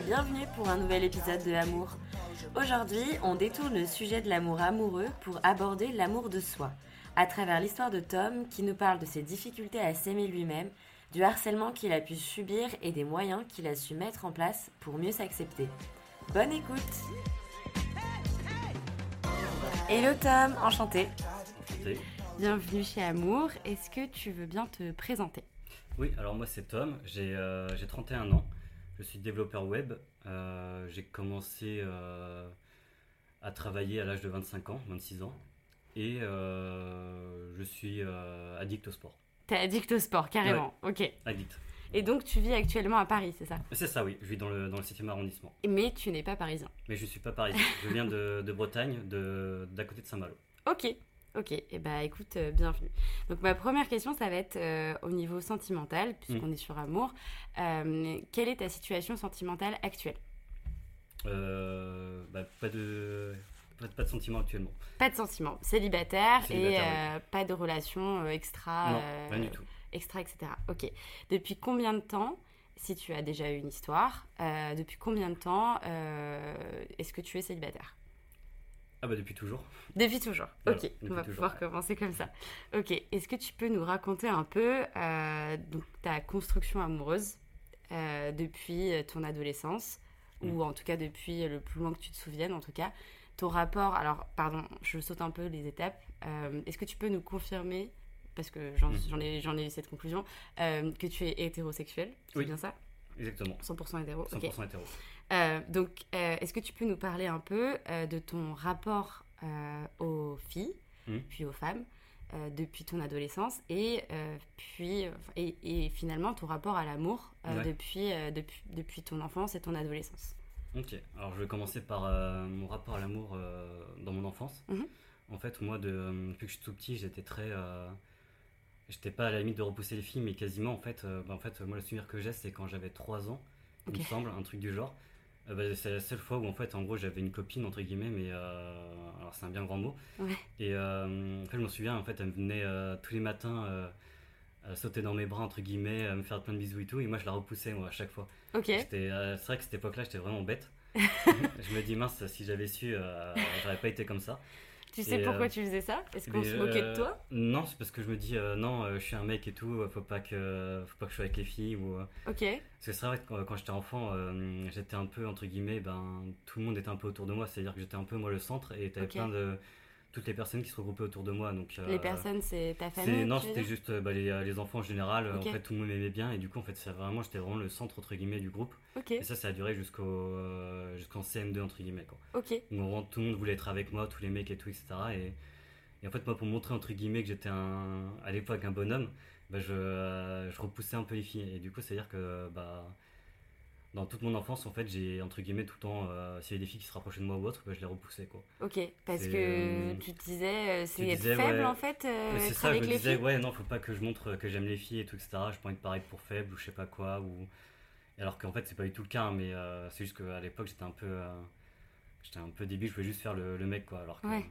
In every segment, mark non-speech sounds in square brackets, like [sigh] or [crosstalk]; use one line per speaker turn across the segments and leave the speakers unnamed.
et bienvenue pour un nouvel épisode de Amour. Aujourd'hui, on détourne le sujet de l'amour amoureux pour aborder l'amour de soi, à travers l'histoire de Tom qui nous parle de ses difficultés à s'aimer lui-même, du harcèlement qu'il a pu subir et des moyens qu'il a su mettre en place pour mieux s'accepter. Bonne écoute Hello Tom, enchanté.
Enchanté.
Bienvenue chez Amour. Est-ce que tu veux bien te présenter?
Oui, alors moi c'est Tom, j'ai euh, j'ai 31 ans, je suis développeur web. Euh, j'ai commencé euh, à travailler à l'âge de 25 ans, 26 ans, et euh, je suis addict au sport.
T'es addict au sport, carrément. Ok.
Addict.
Et donc tu vis actuellement à Paris, c'est ça?
C'est ça, oui, je vis dans le, dans le 7e arrondissement.
Mais tu n'es pas parisien.
Mais je suis pas parisien, je viens de, de Bretagne, de- d'à côté de Saint-Malo.
Ok. Ok, et bah écoute, euh, bienvenue. Donc ma première question, ça va être euh, au niveau sentimental, puisqu'on est sur amour. Euh, quelle est ta situation sentimentale actuelle?
Bah, pas, de, pas, de- pas de sentiments actuellement.
Pas de sentiments, célibataire,
Célibataire,
et pas de relation extra,
non, rien du tout.
extra, etc. Ok. Depuis combien de temps, si tu as déjà eu une histoire, depuis combien de temps est-ce que tu es célibataire?
Ah bah depuis toujours.
Depuis toujours.
Voilà,
ok,
depuis
on va
toujours,
pouvoir
ouais.
commencer comme ça. Ok, est-ce que tu peux nous raconter un peu euh, donc, ta construction amoureuse euh, depuis euh, ton adolescence,
Mm.
ou en tout cas depuis le plus loin que tu te souviennes, en tout cas, ton rapport. Alors, pardon, je saute un peu les étapes. Euh, est-ce que tu peux nous confirmer, parce que j'en
Mm.
j'en ai, ai eu cette conclusion, que tu es hétérosexuel C'est
Oui.
bien ça?
Exactement.
100% hétéro
100%
ok.
hétéro.
Euh, donc, euh, est-ce que tu peux nous parler un peu euh, de ton rapport aux filles,
Mhm.
puis aux femmes, depuis ton adolescence, et, puis, et, et finalement ton rapport à l'amour
Ouais.
depuis, depuis, depuis ton enfance et ton adolescence?
Ok, alors je vais commencer par mon rapport à l'amour dans mon enfance.
Mhm.
En fait, moi, de, depuis que je suis tout petit, j'étais très. J'étais pas à la limite de repousser les filles, mais quasiment, en fait, euh, bah, en fait moi, le souvenir que j'ai, c'est quand j'avais 3 ans, il
Ok.
me semble, un truc du genre. Euh, bah, c'est la seule fois où, en fait, en gros, j'avais une copine, entre guillemets, mais. euh, alors, c'est un bien grand mot.
Ouais.
Et euh, en fait, je me souviens, en fait, elle me venait tous les matins. sauter dans mes bras entre guillemets, me faire plein de bisous et tout, et moi je la repoussais moi à chaque fois.
Ok,
J'étais, euh, c'est vrai que cette époque-là, j'étais vraiment bête. [laughs] je me dis, mince, si j'avais su, j'aurais pas été comme ça.
Tu sais
et,
pourquoi
euh,
tu faisais ça? Est-ce qu'on se moquait de
euh,
toi?
Non, c'est parce que je me dis, euh, non, je suis un mec et tout, faut pas que, faut pas que je sois avec les filles. Ou,
Ok,
Parce que c'est vrai que quand, quand j'étais enfant, j'étais un peu, entre guillemets, ben, tout le monde était un peu autour de moi, c'est-à-dire que j'étais un peu moi le centre et t'avais plein de. Toutes les personnes qui se regroupaient autour de moi. Donc, euh,
les personnes, c'est ta famille
non, c'était juste euh, bah, les, les enfants en général. euh. En fait, tout le monde m'aimait bien et du coup, en fait, c'est vraiment, j'étais vraiment le centre entre guillemets du groupe. Et ça, ça a duré jusqu'au euh, jusqu'en CM2 entre guillemets quoi. Donc vraiment, tout le monde voulait être avec moi, tous les mecs et tout, etc. Et, et en fait, moi, pour montrer entre guillemets que j'étais un, à l'époque un bonhomme, bah, je, euh, je repoussais un peu les filles. Et du coup, c'est à dire que bah, dans toute mon enfance, en fait, j'ai entre guillemets tout le temps, euh, s'il y avait des filles qui se rapprochaient de moi ou autre, bah, je les repoussais quoi.
ok. Parce que
euh,
tu te disais, euh, c'est être
disais,
faible
ouais.
en fait,
c'est
être
ça, je me
les
disais,
filles
ouais, non, faut pas que je montre que j'aime les filles et tout, etc. Je pas envie de paraître pour faible ou je sais pas quoi. Ou... Alors qu'en fait, c'est pas du tout le cas, hein, mais c'est juste qu'à l'époque, j'étais un peu. J'étais un peu débile, je voulais juste faire le, le mec, quoi. Alors que,
Ouais.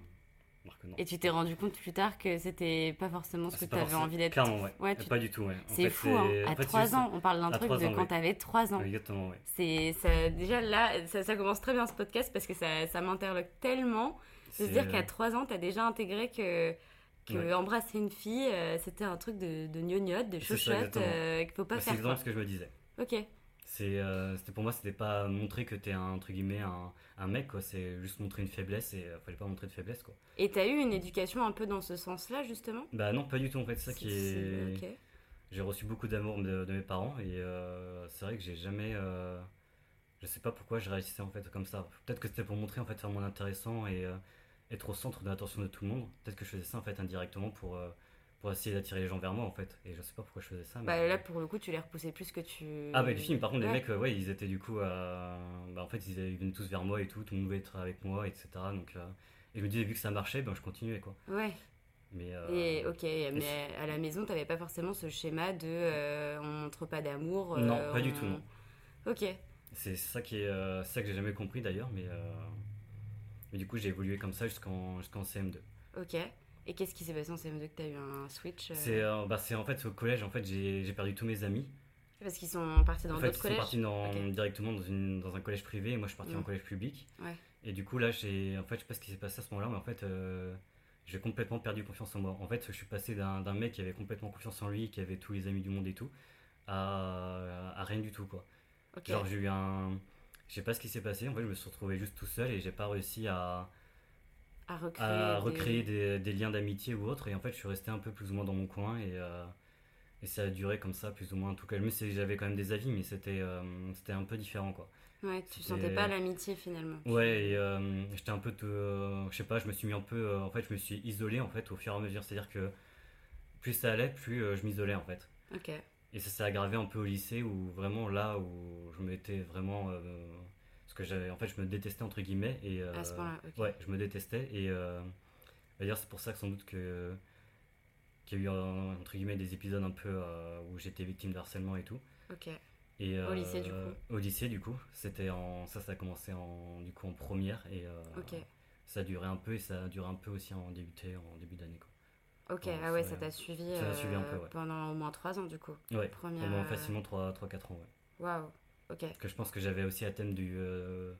Que non.
Et tu t'es rendu compte plus tard que c'était pas forcément ce
Ah,
que
c'est
tu avais envie d'être.
Clairement, ouais.
Ouais, tu-
Pas du tout, ouais.
C'est fou, hein.
c'est-
À
en fait,
3
c'est-
ans, on parle d'un truc
3
de
ans,
quand
ouais.
t'avais 3 ans.
Exactement, ouais.
C'est ça, déjà là, ça, ça commence très bien ce podcast parce que ça, ça m'interloque tellement de se
C'est,
dire qu'à 3 ans, t'as déjà intégré que, que
Ouais.
embrasser une fille, euh, c'était un truc de, de gnognotte, de
C'est
chochotte,
exactement.
euh, qu'il faut pas
bah, c'est
faire.
exactement
quoi.
ce que je me disais.
Ok,
C'est, euh, c'était pour moi, c'était pas montrer que t'es un, entre guillemets, un, un mec, quoi. C'est juste montrer une faiblesse et euh, fallait pas montrer de faiblesse, quoi.
et t'as eu une éducation un peu dans ce sens-là justement?
Bah non, pas du tout, en fait. C'est ça qui est. J'ai reçu beaucoup d'amour de, de mes parents et euh, c'est vrai que j'ai jamais. euh, je sais pas pourquoi je réagissais en fait comme ça. Peut-être que c'était pour montrer en fait faire mon intéressant et être au centre de l'attention de tout le monde. Peut-être que je faisais ça en fait indirectement pour, pour essayer d'attirer les gens vers moi en fait. Et je sais pas pourquoi je faisais ça.
Bah
mais-
là, pour le coup, tu les repoussais plus que tu.
Ah bah les films, par contre
Ouais.
les mecs, euh, ouais, ils étaient du coup, euh, bah, en fait ils, ils venaient tous vers moi et tout, tout le monde voulait être avec moi, etc. Donc euh, et je me disais vu que ça marchait, ben je continuais quoi.
Ouais.
Mais euh,
Et ok, mais à la maison, t'avais pas forcément ce schéma de euh, on montre pas d'amour.
Non,
euh,
pas du tout, non.
Ok.
C'est ça qui est, ça que j'ai jamais compris d'ailleurs, mais, mais du coup j'ai évolué comme ça jusqu'en jusqu'en CM2.
Ok. Et qu'est-ce qui s'est passé en CM2 que t'as eu un switch euh,
C'est euh, bah, c'est en fait au collège en fait j'ai perdu tous mes amis
Parce qu'ils sont partis dans d'autres
ils sont
collèges
partis dans- directement dans, une, dans un collège privé et moi je suis parti
Mm.
en collège public.
Ouais.
Et du coup, là, j'ai. En fait, je sais pas ce qui s'est passé à ce moment-là, mais en fait, euh, j'ai complètement perdu confiance en moi. En fait, je suis passé d'un mec qui avait complètement confiance en lui, qui avait tous les amis du monde et tout, à, à rien du tout, quoi.
Ok.
Genre, j'ai eu un. Je sais pas ce qui s'est passé, en fait, je me suis retrouvé juste tout seul et j'ai pas réussi à,
à recréer,
à
des-
recréer des, des liens d'amitié ou autre. Et en fait, je suis resté un peu plus ou moins dans mon coin et, euh, et ça a duré comme ça, plus ou moins. En tout cas, même si j'avais quand même des avis, mais c'était euh, c'était un peu différent, quoi.
Ouais, tu sentais pas l'amitié finalement.
Ouais, et euh, j'étais un peu, euh, je sais pas, je me suis mis un peu, en fait, je me suis isolé en fait au fur et à mesure. C'est-à-dire que plus ça allait, plus je m'isolais en fait.
Ok.
Et ça s'est aggravé un peu au lycée où vraiment là où je m'étais vraiment, que j'avais, en fait, je me détestais entre guillemets et euh,
À ce point-là, ok.
ouais, je me détestais et euh, d'ailleurs c'est pour ça que sans doute que qu'il y a eu euh, entre guillemets des épisodes un peu euh, où j'étais victime de harcèlement et tout.
Ok.
Et,
Au lycée, du coup
Au lycée, du coup. C'était en... Ça, ça a commencé en, du coup, en première. Et euh,
Ok.
ça a duré un peu. Et ça a duré un peu aussi en début, en début d'année. Quoi.
Ok, ah ouais,
ça-
t'a suivi,
ça suivi un peu, ouais.
pendant au moins 3 ans du coup.
Ouais,
Première,
pendant facilement 3-4 ans. Ouais.
Waouh, ok.
Parce que je pense que j'avais aussi la thème du. euh,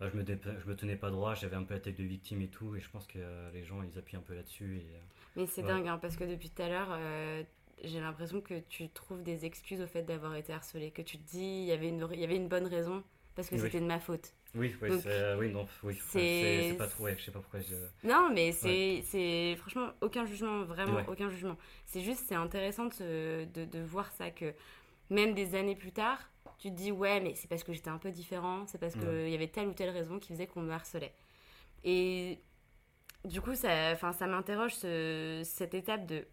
bah, je, me dé- je me tenais pas droit. J'avais un peu la tête de victime et tout. Et je pense que euh, les gens, ils appuient un peu là-dessus. Et, euh,
Mais c'est
Ouais.
dingue, hein, parce que depuis tout à l'heure, euh, j'ai l'impression que tu trouves des excuses au fait d'avoir été harcelé, que tu te dis il y avait une, il y avait une bonne raison, parce que
Oui.
c'était de ma faute.
Oui, ouais,
Donc,
euh, oui, non, oui.
c'est-
pas trop. Ouais, je sais pas pourquoi je.
Non, mais c'est, c'est franchement aucun jugement, vraiment
Ouais.
aucun jugement. C'est juste, c'est intéressant de, de voir ça que même des années plus tard, tu te dis ouais, mais c'est parce que j'étais un peu différent, c'est parce qu'il
Ouais.
y avait telle ou telle raison qui faisait qu'on me harcelait. Et du coup, ça, enfin, ça m'interroge ce- cette étape de.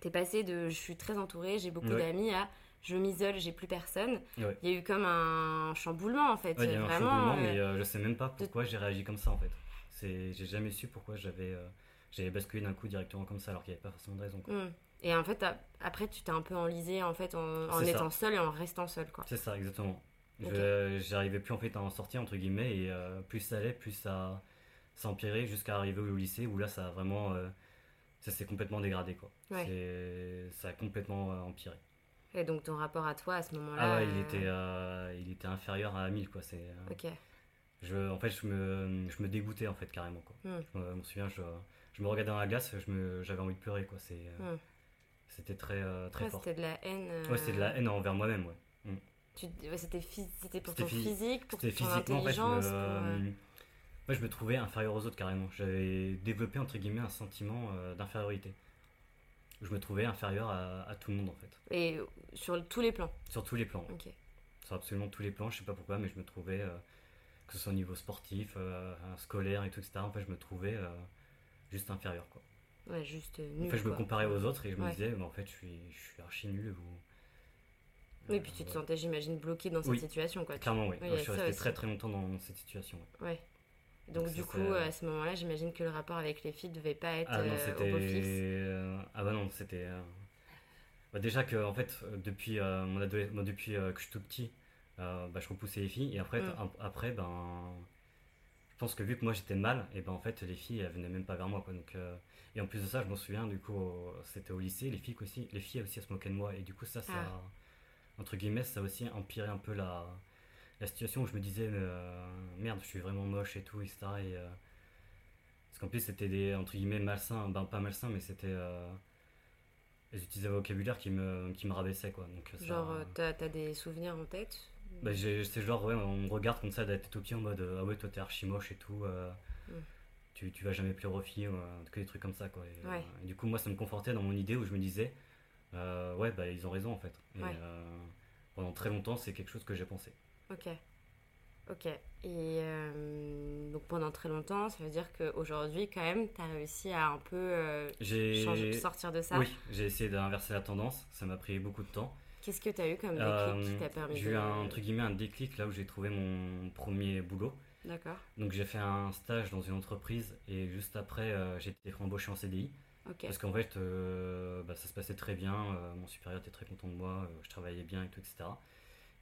T'es passé de je suis très entourée, j'ai beaucoup
Ouais.
d'amis à je m'isole, j'ai plus personne.
Ouais.
Il y a eu comme un chamboulement en fait.
Il y a eu un chamboulement,
euh,
mais euh, je sais même pas pourquoi j'ai réagi comme ça en fait. C'est, j'ai jamais su pourquoi j'avais, euh, basculé d'un coup directement comme ça alors qu'il n'y avait pas forcément de raison. quoi.
Mm. Et en fait, après, tu t'es un peu enlisé en fait en, étant seul et en restant seul, quoi.
C'est ça, exactement.
Ok.
Je, j'arrivais plus en fait à en sortir entre guillemets et euh, plus ça allait, plus ça, ça empirait jusqu'à arriver au lycée où là ça a vraiment, euh, ça s'est complètement dégradé quoi.
Ouais.
Ça a complètement euh, empiré.
Et donc ton rapport à toi à ce moment-là.
Ah ouais, il était, il était inférieur à 1000 quoi. C'est,
Ok.
je, en fait, je me, je me dégoûtais en fait carrément quoi.
Mm.
Je me, souviens, je, je me regardais dans la glace, j'avais envie de pleurer quoi. C'est, euh,
Mm.
C'était très, euh, très fort.
c'était de la haine. euh,
Ouais, c'était de la haine envers moi-même, ouais.
tu- ouais, c'était, phys- c'était pour ton
phy-
physique, pour ton
physiquement, en fait, je me,
intelligence. pour, euh,
moi, je me trouvais inférieur aux autres carrément. J'avais développé, entre guillemets, un sentiment d'infériorité. Je me trouvais inférieur à, à tout le monde, en fait.
Et sur tous les plans?
Sur tous les plans. ouais.
Ok.
Sur absolument tous les plans, je sais pas pourquoi, mais je me trouvais, euh, que ce soit au niveau sportif, euh, scolaire et tout, etc. En fait, je me trouvais euh, juste inférieur, quoi.
Ouais, juste euh,
En fait, je me comparais aux autres et je me disais, mais en fait, je suis, je suis archi nul. Ou...
Oui, puis tu te
Euh,
sentais, j'imagine, bloqué dans cette
Oui.
situation, quoi.
Clairement, oui. Je suis resté très très longtemps dans cette situation. ouais.
Donc,
Donc,
du coup,
euh,
à ce moment-là, j'imagine que le rapport avec les filles devait pas être
Ah non,
euh,
c'était.
au beau fixe.
euh, Ah bah non, c'était. bah déjà que, en fait, depuis, euh, mon depuis que je suis tout petit, bah, je repoussais les filles. Et après,
Mm.
après ben. Je pense que vu que moi j'étais mal, et ben en fait, les filles, elles venaient même pas vers moi. Quoi, donc, euh, Et en plus de ça, je m'en souviens, du coup, au- c'était au lycée, les filles aussi, les filles aussi, elles se moquaient de moi. Et du coup, ça, ça.
Ah.
Entre guillemets, ça a aussi empiré un peu la, la situation où je me disais, euh, merde, je suis vraiment moche et tout, etc. Et, euh, parce qu'en plus, c'était des, entre guillemets, malsains, ben pas malsains, mais c'était. Euh, elles utilisaient un vocabulaire qui me, qui me rabaissait, quoi. Donc, ça-
Genre, t'as, t'as des souvenirs en tête?
Bah, j'ai- c'est genre, ouais, on me regarde comme ça pieds en mode, euh, ah ouais, toi t'es archi moche et tout, euh,
Mm.
tu, tu vas jamais plaire aux filles, euh, que des trucs comme ça, quoi. Et,
Ouais.
et du coup, moi, ça me confortait dans mon idée où je me disais, euh, ouais, bah, ils ont raison, en fait. Et
Ouais.
euh, pendant très longtemps, c'est quelque chose que j'ai pensé.
Ok. Ok. Et donc pendant très longtemps, ça veut dire qu'aujourd'hui, quand même, t'as réussi à un peu changer- sortir de ça?
Oui, j'ai essayé d'inverser la tendance, ça m'a pris beaucoup de temps.
Qu'est-ce que t'as eu comme déclic
Euh,
qui t'a permis
j'ai
de...
eu un, entre guillemets un déclic là où j'ai trouvé mon premier boulot.
D'accord.
Donc j'ai fait un stage dans une entreprise et juste après euh, j'ai été embauché en CDI.
Ok.
Parce qu'en fait euh, bah, ça se passait très bien, euh, mon supérieur était très content de moi, euh, je travaillais bien et tout, etc.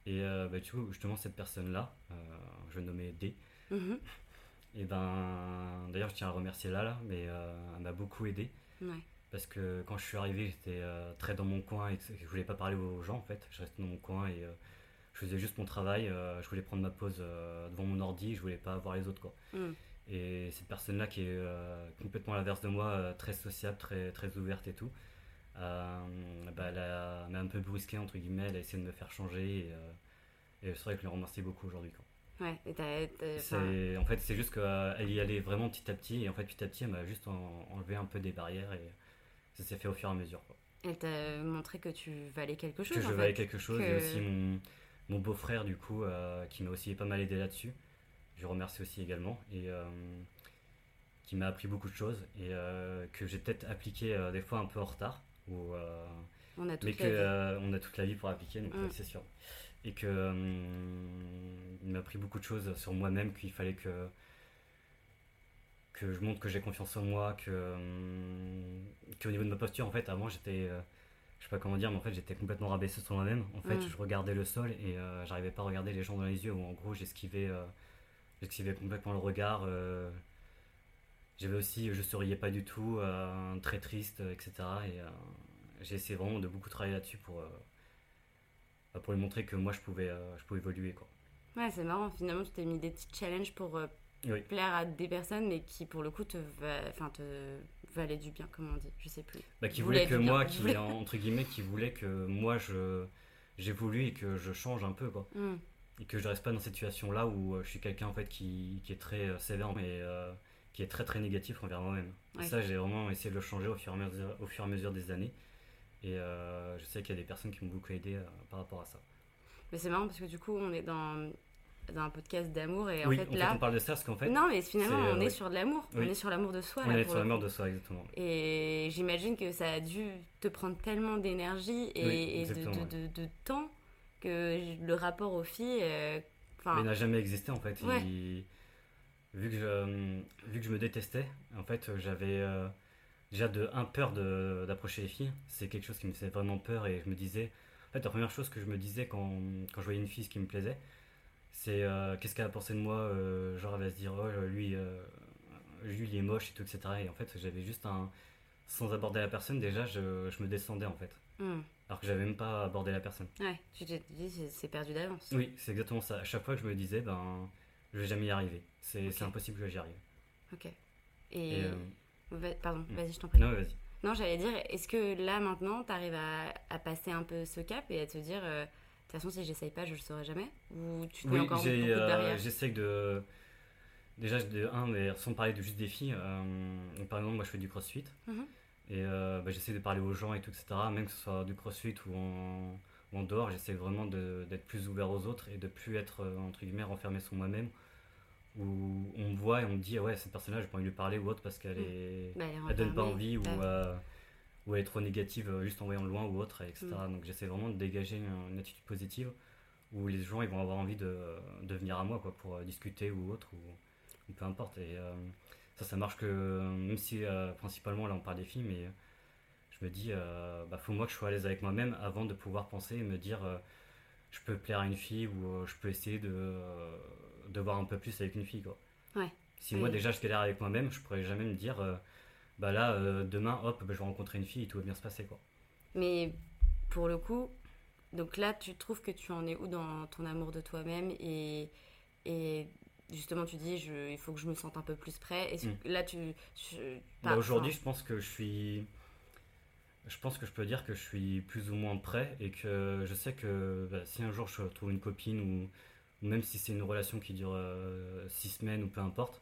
Et euh, bah, du coup justement cette personne-là, euh, je nommais D,
Mhm.
et ben d'ailleurs je tiens à remercier Lala, mais euh, elle m'a beaucoup aidé.
Ouais.
Parce que quand je suis arrivé, j'étais euh, très dans mon coin et je voulais pas parler aux gens en fait. Je restais dans mon coin et euh, je faisais juste mon travail. euh, je voulais prendre ma pause devant mon ordi, je voulais pas voir les autres quoi.
Mm.
Et cette personne-là qui est complètement à l'inverse de moi, très sociable, très, très ouverte et tout, bah, elle m'a un peu brusqué entre guillemets, elle a essayé de me faire changer et, et c'est vrai que je lui remercie beaucoup aujourd'hui. quoi.
Ouais, et enfin,
C'est- En fait, c'est juste qu'elle y allait vraiment petit à petit, et en fait, petit à petit, elle m'a juste en- enlevé un peu des barrières, et ça s'est fait au fur et à mesure. Quoi.
elle t'a montré que tu valais quelque chose.
Que je valais
fait.
quelque chose,
que-
et aussi mon, mon beau-frère, du coup, euh, qui m'a aussi pas mal aidé là-dessus. Je remercie aussi également, et euh, qui m'a appris beaucoup de choses, et euh, que j'ai peut-être appliqué des fois un peu en retard, ou,
On a
mais
toute
que
la vie.
euh, on a toute la vie pour appliquer, donc
Mm.
c'est sûr. Et que il m'a appris beaucoup de choses sur moi-même qu'il fallait que que je montre que j'ai confiance en moi, que hum, qu'au niveau de ma posture, en fait, avant j'étais, euh, je sais pas comment dire, mais en fait j'étais complètement rabaissé sur moi-même. En fait,
Mm.
je regardais le sol et euh, j'arrivais pas à regarder les gens dans les yeux. Ou en gros, j'esquivais, euh, j'esquivais complètement le regard. euh, j'avais aussi, je souriais pas du tout, euh, très triste, etc. Et euh, j'ai essayé vraiment de beaucoup travailler là-dessus pour, euh, bah, pour lui montrer que moi je pouvais, euh, je pouvais évoluer. Quoi.
Ouais, c'est marrant. Finalement, tu t'es mis des petits challenges pour euh,
Oui.
plaire à des personnes, mais qui pour le coup te, va... te valaient du bien, comme on dit. Je sais plus.
Bah, qui
Voulait
voulait que
bien.
moi, qui,
Voulait-
entre guillemets, qui voulait que moi je, j'évolue et que je change un peu. Quoi.
Mm.
Et que je reste pas dans cette situation-là où euh, je suis quelqu'un en fait, qui, qui est très euh, sévère, mais euh, qui est très très négatif envers moi-même. Et ça, j'ai vraiment essayé de le changer au fur et à mesure, au fur et à mesure des années. Et euh, je sais qu'il y a des personnes qui m'ont beaucoup aidé euh, par rapport à ça.
Mais c'est marrant parce que du coup, on est dans, dans un podcast d'amour et
oui,
en
en
fait
fait,
là.
on parle de ça parce qu'en fait,
non, mais finalement,
euh,
on est
oui.
sur de l'amour. On
Oui.
est sur l'amour de soi.
on
là,
est
pour
sur la
le
mort
coup.
de soi, exactement.
Et j'imagine que ça a dû te prendre tellement d'énergie et,
Oui,
et de, de, de- de temps que le rapport aux filles. euh, Enfin,
il n'a jamais existé en fait.
Ouais.
Il- Vu, que je, vu que je me détestais, en fait, j'avais euh, déjà de un peur de- d'approcher les filles. C'est quelque chose qui me faisait vraiment peur et je me disais. En fait, la première chose que je me disais quand, quand je voyais une fille qui me plaisait, c'est euh, qu'est-ce qu'elle va penser de moi euh, Genre, elle va se dire, oh, lui, euh, lui, il est moche et tout, etc. Et en fait, j'avais juste un. Sans aborder la personne, déjà, je, je me descendais en fait.
hmm,
Alors que j'avais même pas abordé la personne.
ouais, tu t'es dit c'est- perdu d'avance.
Oui, c'est exactement ça. À chaque fois que je me disais, ben, je vais jamais y arriver. C'est c'est
Ok.
impossible que j'y arrive.
Ok.
Et, euh,
Pardon,
hmm.
vas-y, je t'en prie.
non, vas-y.
Non, j'allais dire, est-ce que là maintenant, tu arrives à, à passer un peu ce cap et à te dire, euh, toute façon, si j'essaye pas, je le saurai jamais Ou tu te mets
Oui,
encore beaucoup de
euh,
barrières
j'essaie de. Déjà, de un, mais sans parler de juste des filles. euh, donc, par exemple, moi, je fais du crossfit.
Mhm.
Et euh, bah, j'essaie de parler aux gens et tout, etc. Même que ce soit du crossfit ou en, ou en dehors, j'essaie vraiment de- d'être plus ouvert aux autres et de plus être, euh, entre guillemets, renfermé sur moi-même. Où on me voit et on me dit, ah ouais, cette personne-là, j'ai pas envie de lui parler ou autre parce qu'elle est.
Bah, elle est
elle donne pas envie ou, euh, ou elle est trop négative euh, juste en voyant loin ou autre, etc.
Mm.
Donc j'essaie vraiment de dégager une, une attitude positive où les gens ils vont avoir envie de, de venir à moi quoi, pour euh, discuter ou autre, ou, ou peu importe. Et euh, ça, ça marche que, même si euh, principalement là on parle des filles, mais je me dis, euh, bah, faut moi que je sois à l'aise avec moi-même avant de pouvoir penser et me dire, je peux plaire à une fille ou je peux essayer de, de voir un peu plus avec une fille. Quoi.
Ouais.
Si moi déjà je galère avec moi-même, je pourrais jamais me dire, bah là, euh, demain, hop, bah, je vais rencontrer une fille et tout va bien se passer. Quoi.
Mais pour le coup, donc là, tu trouves que tu en es où dans ton amour de toi-même et, et justement, tu dis, je, il faut que je me sente un peu plus prêt. Est-ce
Mm.
que là, tu.
Bah, Aujourd'hui, je pense que je suis. Je pense que je peux dire que je suis plus ou moins prêt et que je sais que bah, si un jour je trouve une copine ou, ou même si c'est une relation qui dure euh, six semaines ou peu importe,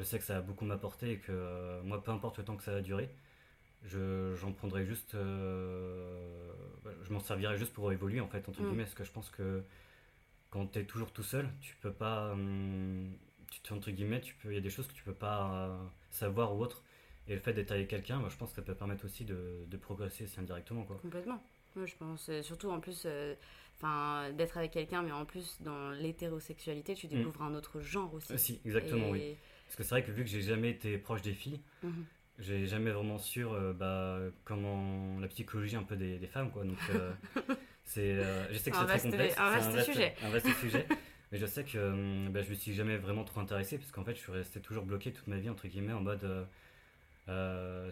je sais que ça va beaucoup m'apporter et que euh, moi, peu importe le temps que ça va durer, je, j'en prendrai juste. euh, bah, je m'en servirai juste pour évoluer en fait, entre
Mm.
guillemets, parce que je pense que quand tu es toujours tout seul, tu peux pas. hum, tu, entre guillemets, tu peux, il y a des choses que tu peux pas euh, savoir ou autre. Et le fait d'être avec quelqu'un, moi, je pense que ça peut permettre aussi de, de progresser aussi indirectement. Quoi.
Complètement. Moi, je pense. Surtout en plus. euh, d'être avec quelqu'un, mais en plus, dans l'hétérosexualité, tu découvres un autre genre aussi.
Si, exactement, oui. Parce que c'est vrai que vu que j'ai jamais été proche des filles,
Mhm.
j'ai jamais vraiment su euh, bah, comment la psychologie un peu des, des femmes. Quoi. Donc, euh, [laughs] c'est, euh, je sais que
Un
c'est très
vaste-
complexe.
un
c'est
vaste sujet.
Un vaste [laughs] sujet. Mais je sais que bah, je me suis jamais vraiment trop intéressé, parce qu'en fait, je suis resté toujours bloqué toute ma vie, entre guillemets, en mode.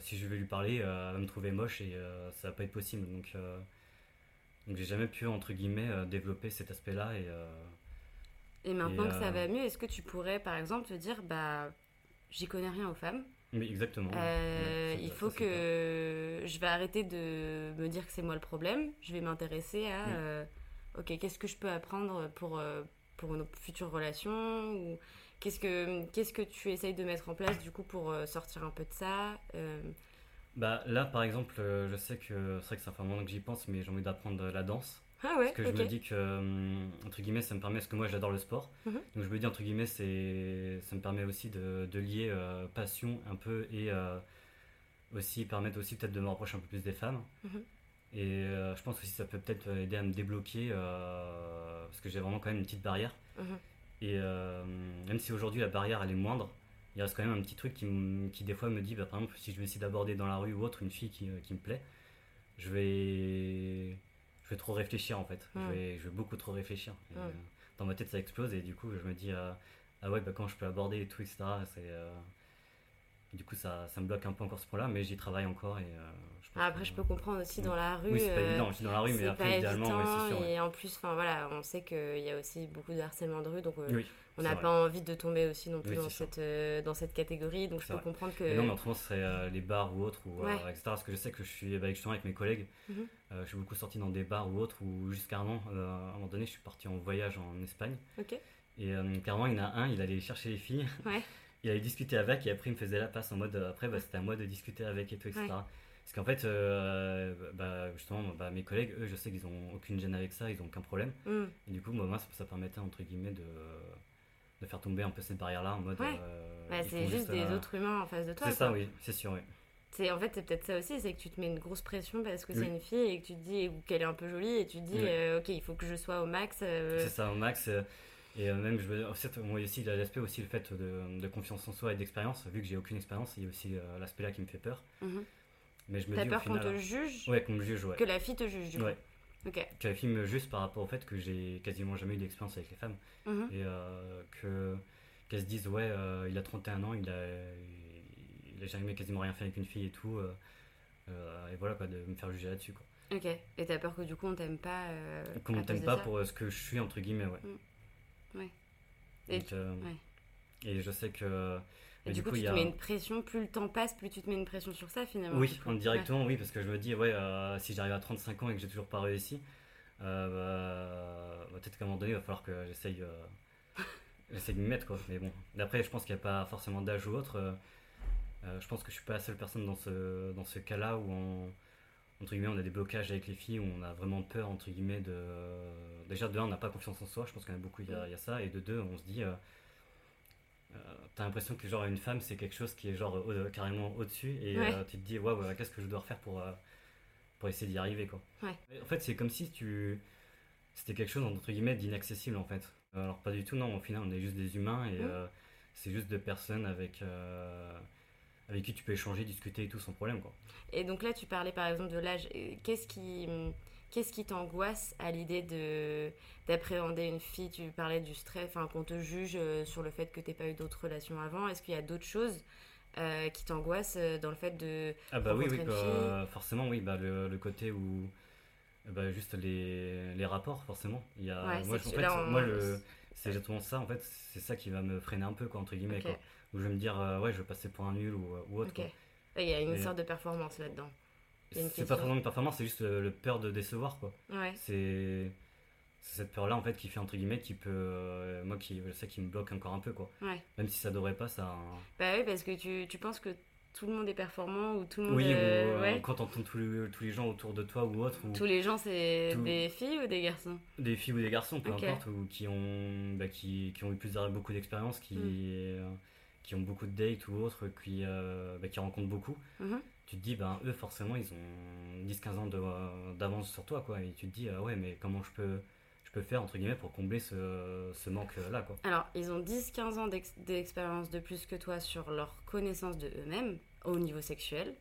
si je vais lui parler, elle va me trouver moche et ça va pas être possible. Donc, donc j'ai jamais pu, entre guillemets, développer cet aspect-là. Et,
et maintenant que ça va mieux, est-ce que tu pourrais, par exemple, te dire, bah, j'y connais rien aux femmes
oui, exactement.
il faut que je vais arrêter de me dire que c'est moi le problème. Je vais m'intéresser à, ok, qu'est-ce que je peux apprendre pour, pour nos futures relations ou qu'est-ce que qu'est-ce que tu essayes de mettre en place du coup pour euh, sortir un peu de ça euh?
bah là par exemple euh, je sais que c'est vrai que ça fait un moment que j'y pense mais j'ai envie d'apprendre la danse
ah ouais,
parce que je me dis que entre guillemets ça me permet parce que moi j'adore le sport mhm. donc je me dis entre guillemets c'est ça me permet aussi de, de lier passion un peu et aussi permettre aussi peut-être de me rapprocher un peu plus des femmes mhm. Et je pense aussi que ça peut peut-être aider à me débloquer parce que j'ai vraiment quand même une petite barrière. Mhm. Et euh, même si aujourd'hui la barrière elle est moindre, il reste quand même un petit truc qui, qui des fois me dit, bah, par exemple, si je vais essayer d'aborder dans la rue ou autre une fille qui, euh, qui, me plaît, je vais, je vais trop réfléchir en fait. Je, vais, je vais beaucoup trop réfléchir. Euh, dans ma tête ça explose et du coup je me dis, ah ouais, bah, comment je peux aborder et tout, etc. C'est, du coup ça, ça, me bloque un peu encore ce point-là, mais j'y travaille encore et
après, je peux comprendre aussi dans la rue.
Oui, c'est pas euh, évident. Je dans la rue, mais après,
c'est sûr. Et en plus, voilà, on sait qu'il y a aussi beaucoup de harcèlement de rue, donc euh, on n'a pas envie de tomber aussi non plus dans, cette, euh, dans cette catégorie. Donc je peux comprendre que.
non, mais autrement, ce serait les bars ou autres, ou, etc. Parce que je sais que je suis avec, justement avec mes collègues. Mhm. je suis beaucoup sorti dans des bars ou autres, ou jusqu'à un an, à un moment donné, je suis parti en voyage en Espagne. Et carrément, il y en a un, il allait chercher les filles. [laughs] il allait discuter avec, et après, il me faisait la passe en mode. Après, bah, c'était à moi de discuter avec et tout, etc. Parce qu'en fait, euh, bah, justement, bah, mes collègues, eux, je sais qu'ils n'ont aucune gêne avec ça, ils n'ont aucun problème. Mm. Et du coup, moi, ça, permettait, entre guillemets, de, de faire tomber un peu cette barrière-là en mode.
Euh, bah, c'est juste des euh, autres humains en face de toi.
C'est ça, oui, c'est sûr, oui.
C'est, en fait, c'est peut-être ça aussi, c'est que tu te mets une grosse pression parce que c'est une fille et que tu te dis qu'elle est un peu jolie et tu te dis, ok, il faut que je sois au max.
C'est ça, au max. et même, je veux, moi aussi, il y a l'aspect aussi, le fait de, de confiance en soi et d'expérience. Vu que j'ai aucune expérience, il y a aussi l'aspect-là qui me fait peur. Mm-hmm.
Mais je me T'as peur qu'on te juge
Ouais, qu'on me juge, ouais.
Que la fille te juge, du
ouais. Ok. Que la fille me juge par rapport au fait que j'ai quasiment jamais eu d'expérience avec les femmes. Mhm. Et euh, que, qu'elles se disent, ouais, euh, il a 31 ans, il a, il a jamais quasiment rien fait avec une fille et tout. Euh, et voilà, quoi, de me faire juger là-dessus, quoi.
Ok. Et t'as peur que du coup on t'aime pas
Qu'on t'aime pas pour ce que je suis, entre guillemets, ouais.
Mm. Ouais.
Et, ouais. et je sais que
et, du, coup, tu te mets une pression, plus le temps passe, plus tu te mets une pression sur ça finalement.
Oui, indirectement, oui, parce que je me dis, ouais, euh, si j'arrive à 35 ans et que j'ai toujours pas réussi, euh, bah, peut-être qu'à un moment donné, il va falloir que j'essaye euh, [laughs] de m'y mettre, quoi. Mais bon, d'après, je pense qu'il n'y a pas forcément d'âge ou autre. je pense que je suis pas la seule personne dans ce, dans ce cas-là où on, entre guillemets, on a des blocages avec les filles, où on a vraiment peur, entre guillemets, de. Déjà, de un, on n'a pas confiance en soi, je pense qu'il y en a beaucoup, il y, a, ça, et de deux, on se dit euh, t'as l'impression que genre une femme c'est quelque chose qui est genre carrément au-dessus et euh, tu te dis waouh qu'est-ce que je dois refaire pour, euh, pour essayer d'y arriver quoi. En fait c'est comme si tu c'était quelque chose entre guillemets d'inaccessible en fait. Alors pas du tout non au final on est juste des humains et c'est juste deux personnes avec avec qui tu peux échanger, discuter et tout sans problème quoi.
Et donc là tu parlais par exemple de l'âge, qu'est-ce qui Qu'est-ce qui t'angoisse à l'idée de d'appréhender une fille? Tu parlais du stress, enfin qu'on te juge euh, sur le fait que tu n'aies pas eu d'autres relations avant. Est-ce qu'il y a d'autres choses euh, qui t'angoissent euh, dans le fait de
ah bah oui, oui forcément oui bah le, le côté où bah, juste les, les, rapports forcément. Il y a moi, en fait, moi le c'est exactement ça en fait. C'est ça qui va me freiner un peu quoi entre guillemets quoi, où je vais me dire ouais je vais passer pour un nul ou, ou autre
il y a une sorte de performance là-dedans
c'est pas forcément une performance, c'est juste le, peur de décevoir quoi.
Ouais.
C'est cette peur là en fait qui fait entre guillemets qui peut euh, moi qui sais qui me bloque encore un peu quoi.
Ouais.
Même si ça devrait pas ça.
Bah oui parce que tu, tu penses que tout le monde est performant ou tout le monde.
Oui, euh, ouais. quand t'entends tous les, tous les gens autour de toi ou autre.
tous les gens, c'est des filles ou des garçons?
Des filles ou des garçons, peu importe, ou qui ont, bah, qui, qui, ont eu plus beaucoup d'expérience, qui, mm. euh, qui ont beaucoup de dates ou autres, qui, bah, qui rencontrent beaucoup. Mm-hmm tu te dis, ben, eux, forcément, ils ont 10-15 ans euh, d'avance sur toi, quoi. Et tu te dis, ah ouais, mais comment je peux, je peux faire, entre guillemets, pour combler ce, ce manque-là, quoi.
Alors, ils ont 10-15 ans d'expérience de plus que toi sur leur connaissance de eux-mêmes au niveau sexuel,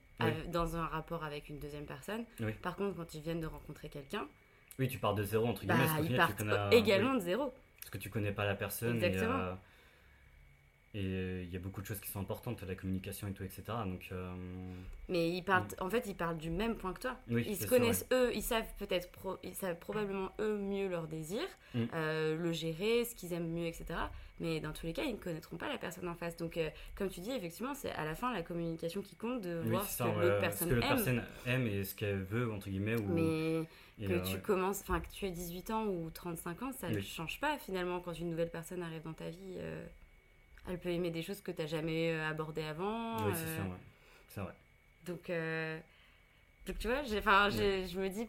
dans un rapport avec une deuxième personne. Par contre, quand ils viennent de rencontrer quelqu'un.
Oui, tu pars de zéro, entre guillemets.
Bah, ils partent également de zéro.
Parce que tu connais pas la personne. Exactement. Euh, Et il y a beaucoup de choses qui sont importantes, la communication et tout, etc. Donc, euh,
Mais ils parlent, en fait, ils parlent du même point que toi.
oui,
Ils se connaissent eux, ils savent peut-être, pro- ils savent probablement eux mieux leurs désirs,
Mm.
euh, le gérer, ce qu'ils aiment mieux, etc. Mais dans tous les cas, ils ne connaîtront pas la personne en face. Donc, euh, comme tu dis, effectivement, c'est à la fin la communication qui compte de
Oui,
voir ce
ça,
que l'autre
ce
personne aime.
personne aime et ce qu'elle veut, entre guillemets. Ou,
Mais
et,
que
euh,
tu
ouais.
commences, enfin que tu aies 18 ans ou 35 ans, ça ne change pas finalement quand une nouvelle personne arrive dans ta vie. Elle peut aimer des choses que tu n'as jamais euh, abordées avant.
Oui, c'est
euh,
ça, ouais. C'est vrai.
Donc, euh, donc tu vois, je me dis,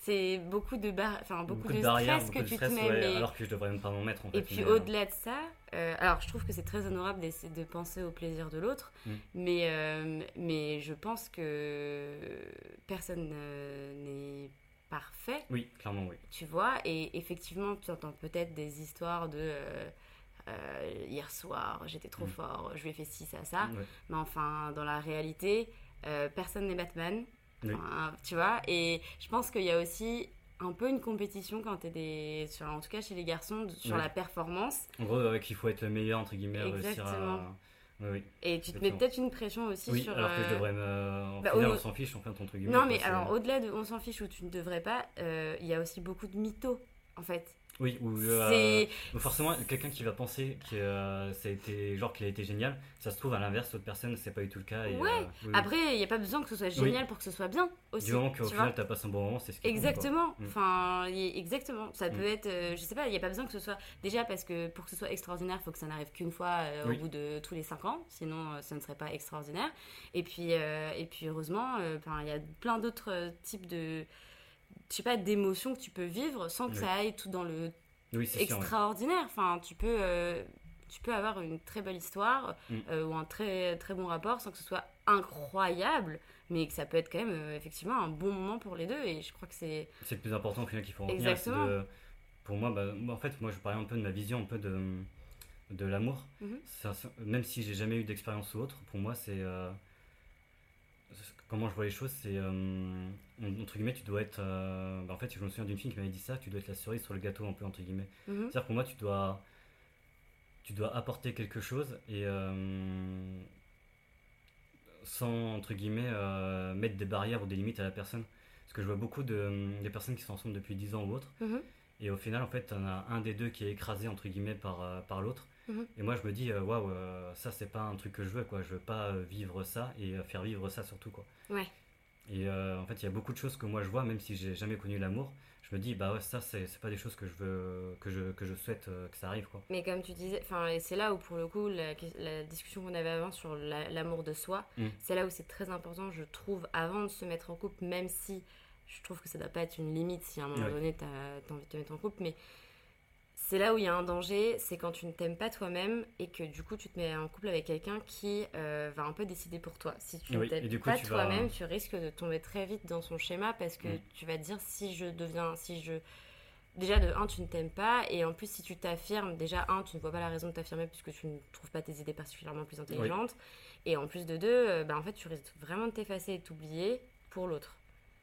c'est beaucoup de, bar... enfin, beaucoup, de, stress
beaucoup
que tu
stress,
te mets.
ouais,
mais-
alors que je devrais même pas m'en mettre en fait.
Et puis au-delà de ça, euh, alors je trouve que c'est très honorable d'essayer de penser au plaisir de l'autre,
Mm.
mais, euh, mais je pense que personne euh, n'est parfait,
Oui, clairement, oui.
tu vois, et effectivement tu entends peut-être des histoires de... euh, euh, hier soir, j'étais trop
Mm.
fort, je lui ai fait ci, ça, ça.
Ouais.
Mais enfin, dans la réalité, euh, personne n'est Batman.
Oui.
Enfin, tu vois Et je pense qu'il y a aussi un peu une compétition quand t'es des. Sur, en tout cas chez les garçons, de- sur la performance.
En gros, ouais, qu'il faut être le meilleur, entre guillemets, réussir
Exactement.
à. Oui, oui.
Et tu te mets peut-être une pression aussi
Oui,
sur.
alors que je
euh,
devrais me.
Bah,
final,
au-
on s'en fiche, en fait, entre guillemets.
Non, mais alors au-delà de on s'en fiche ou tu ne devrais pas, euh, il y a aussi beaucoup de mythos en fait.
Oui, ou euh, forcément, quelqu'un qui va penser que euh, ça a été. Genre qu'il a été génial, ça se trouve, à l'inverse, l'autre personne, c'est pas du tout le cas. Et,
Ouais.
euh, oui.
Après, il n'y a pas besoin que ce soit génial pour que ce soit bien aussi.
Du moment qu'au
tu
final, t'as passé un bon moment, c'est ce qui.
Exactement.
Mm.
Enfin, exactement. Ça
Mm.
peut être, euh, je sais pas, il n'y a pas besoin que ce soit. Déjà parce que pour que ce soit extraordinaire, il faut que ça n'arrive qu'une fois au bout de tous les 5 ans, sinon ça ne serait pas extraordinaire. Et puis, et puis heureusement, il y a plein d'autres types de, je sais pas, d'émotions que tu peux vivre sans que
Oui.
ça aille tout dans le
Oui, c'est sûr. ouais.
extraordinaire. Enfin, tu peux, euh, tu peux avoir une très belle histoire
Mm.
euh, ou un très très bon rapport sans que ce soit incroyable, mais que ça peut être quand même euh, effectivement un bon moment pour les deux. Et je crois que c'est
C'est le plus important au final qu'il faut retenir.
Exactement.
de- pour moi, bah, en fait, moi je parlais un peu de ma vision un peu de, de l'amour. Ça- ça- Même si j'ai jamais eu d'expérience ou autre, pour moi c'est. Comment je vois les choses, c'est. euh, entre guillemets, tu dois être. euh, bah, en fait, je me souviens d'une fille qui m'avait dit ça, tu dois être la cerise sur le gâteau un peu, entre guillemets.
Mhm.
C'est-à-dire pour moi, tu dois. Tu dois apporter quelque chose et. euh, sans, entre guillemets, mettre des barrières ou des limites à la personne. Parce que je vois beaucoup de des personnes qui sont ensemble depuis 10 ans ou autre.
Mhm.
Et au final, en fait, t'en as un des deux qui est écrasé, entre guillemets, par, par l'autre.
Mhm.
Et moi, je me dis, euh, waouh, euh, ça, c'est pas un truc que je veux, quoi. Je veux pas euh, vivre ça et faire vivre ça, surtout, quoi.
Ouais.
Et euh, en fait, il y a beaucoup de choses que moi, je vois, même si j'ai jamais connu l'amour. Je me dis, bah ouais, ça, c'est pas des choses que je veux, que je, que je souhaite euh, que ça arrive, quoi.
Mais comme tu disais, enfin, et c'est là où pour le coup la, la discussion qu'on avait avant sur la- l'amour de soi,
Mm.
c'est là où c'est très important, je trouve, avant de se mettre en couple, même si je trouve que ça doit pas être une limite si à un moment
Ouais.
donné tu as, envie de te mettre en couple, mais c'est là où il y a un danger, c'est quand tu ne t'aimes pas toi-même et que du coup tu te mets en couple avec quelqu'un qui euh, va un peu décider pour toi. Si tu ne t'aimes pas
vas-
toi-même, tu risques de tomber très vite dans son schéma parce que
Mm.
tu vas te dire si je deviens, si je déjà de un tu ne t'aimes pas et en plus si tu t'affirmes déjà un tu ne vois pas la raison de t'affirmer puisque tu ne trouves pas tes idées particulièrement plus intelligentes et en plus de deux euh, bah, en fait tu risques vraiment de t'effacer et de t'oublier pour l'autre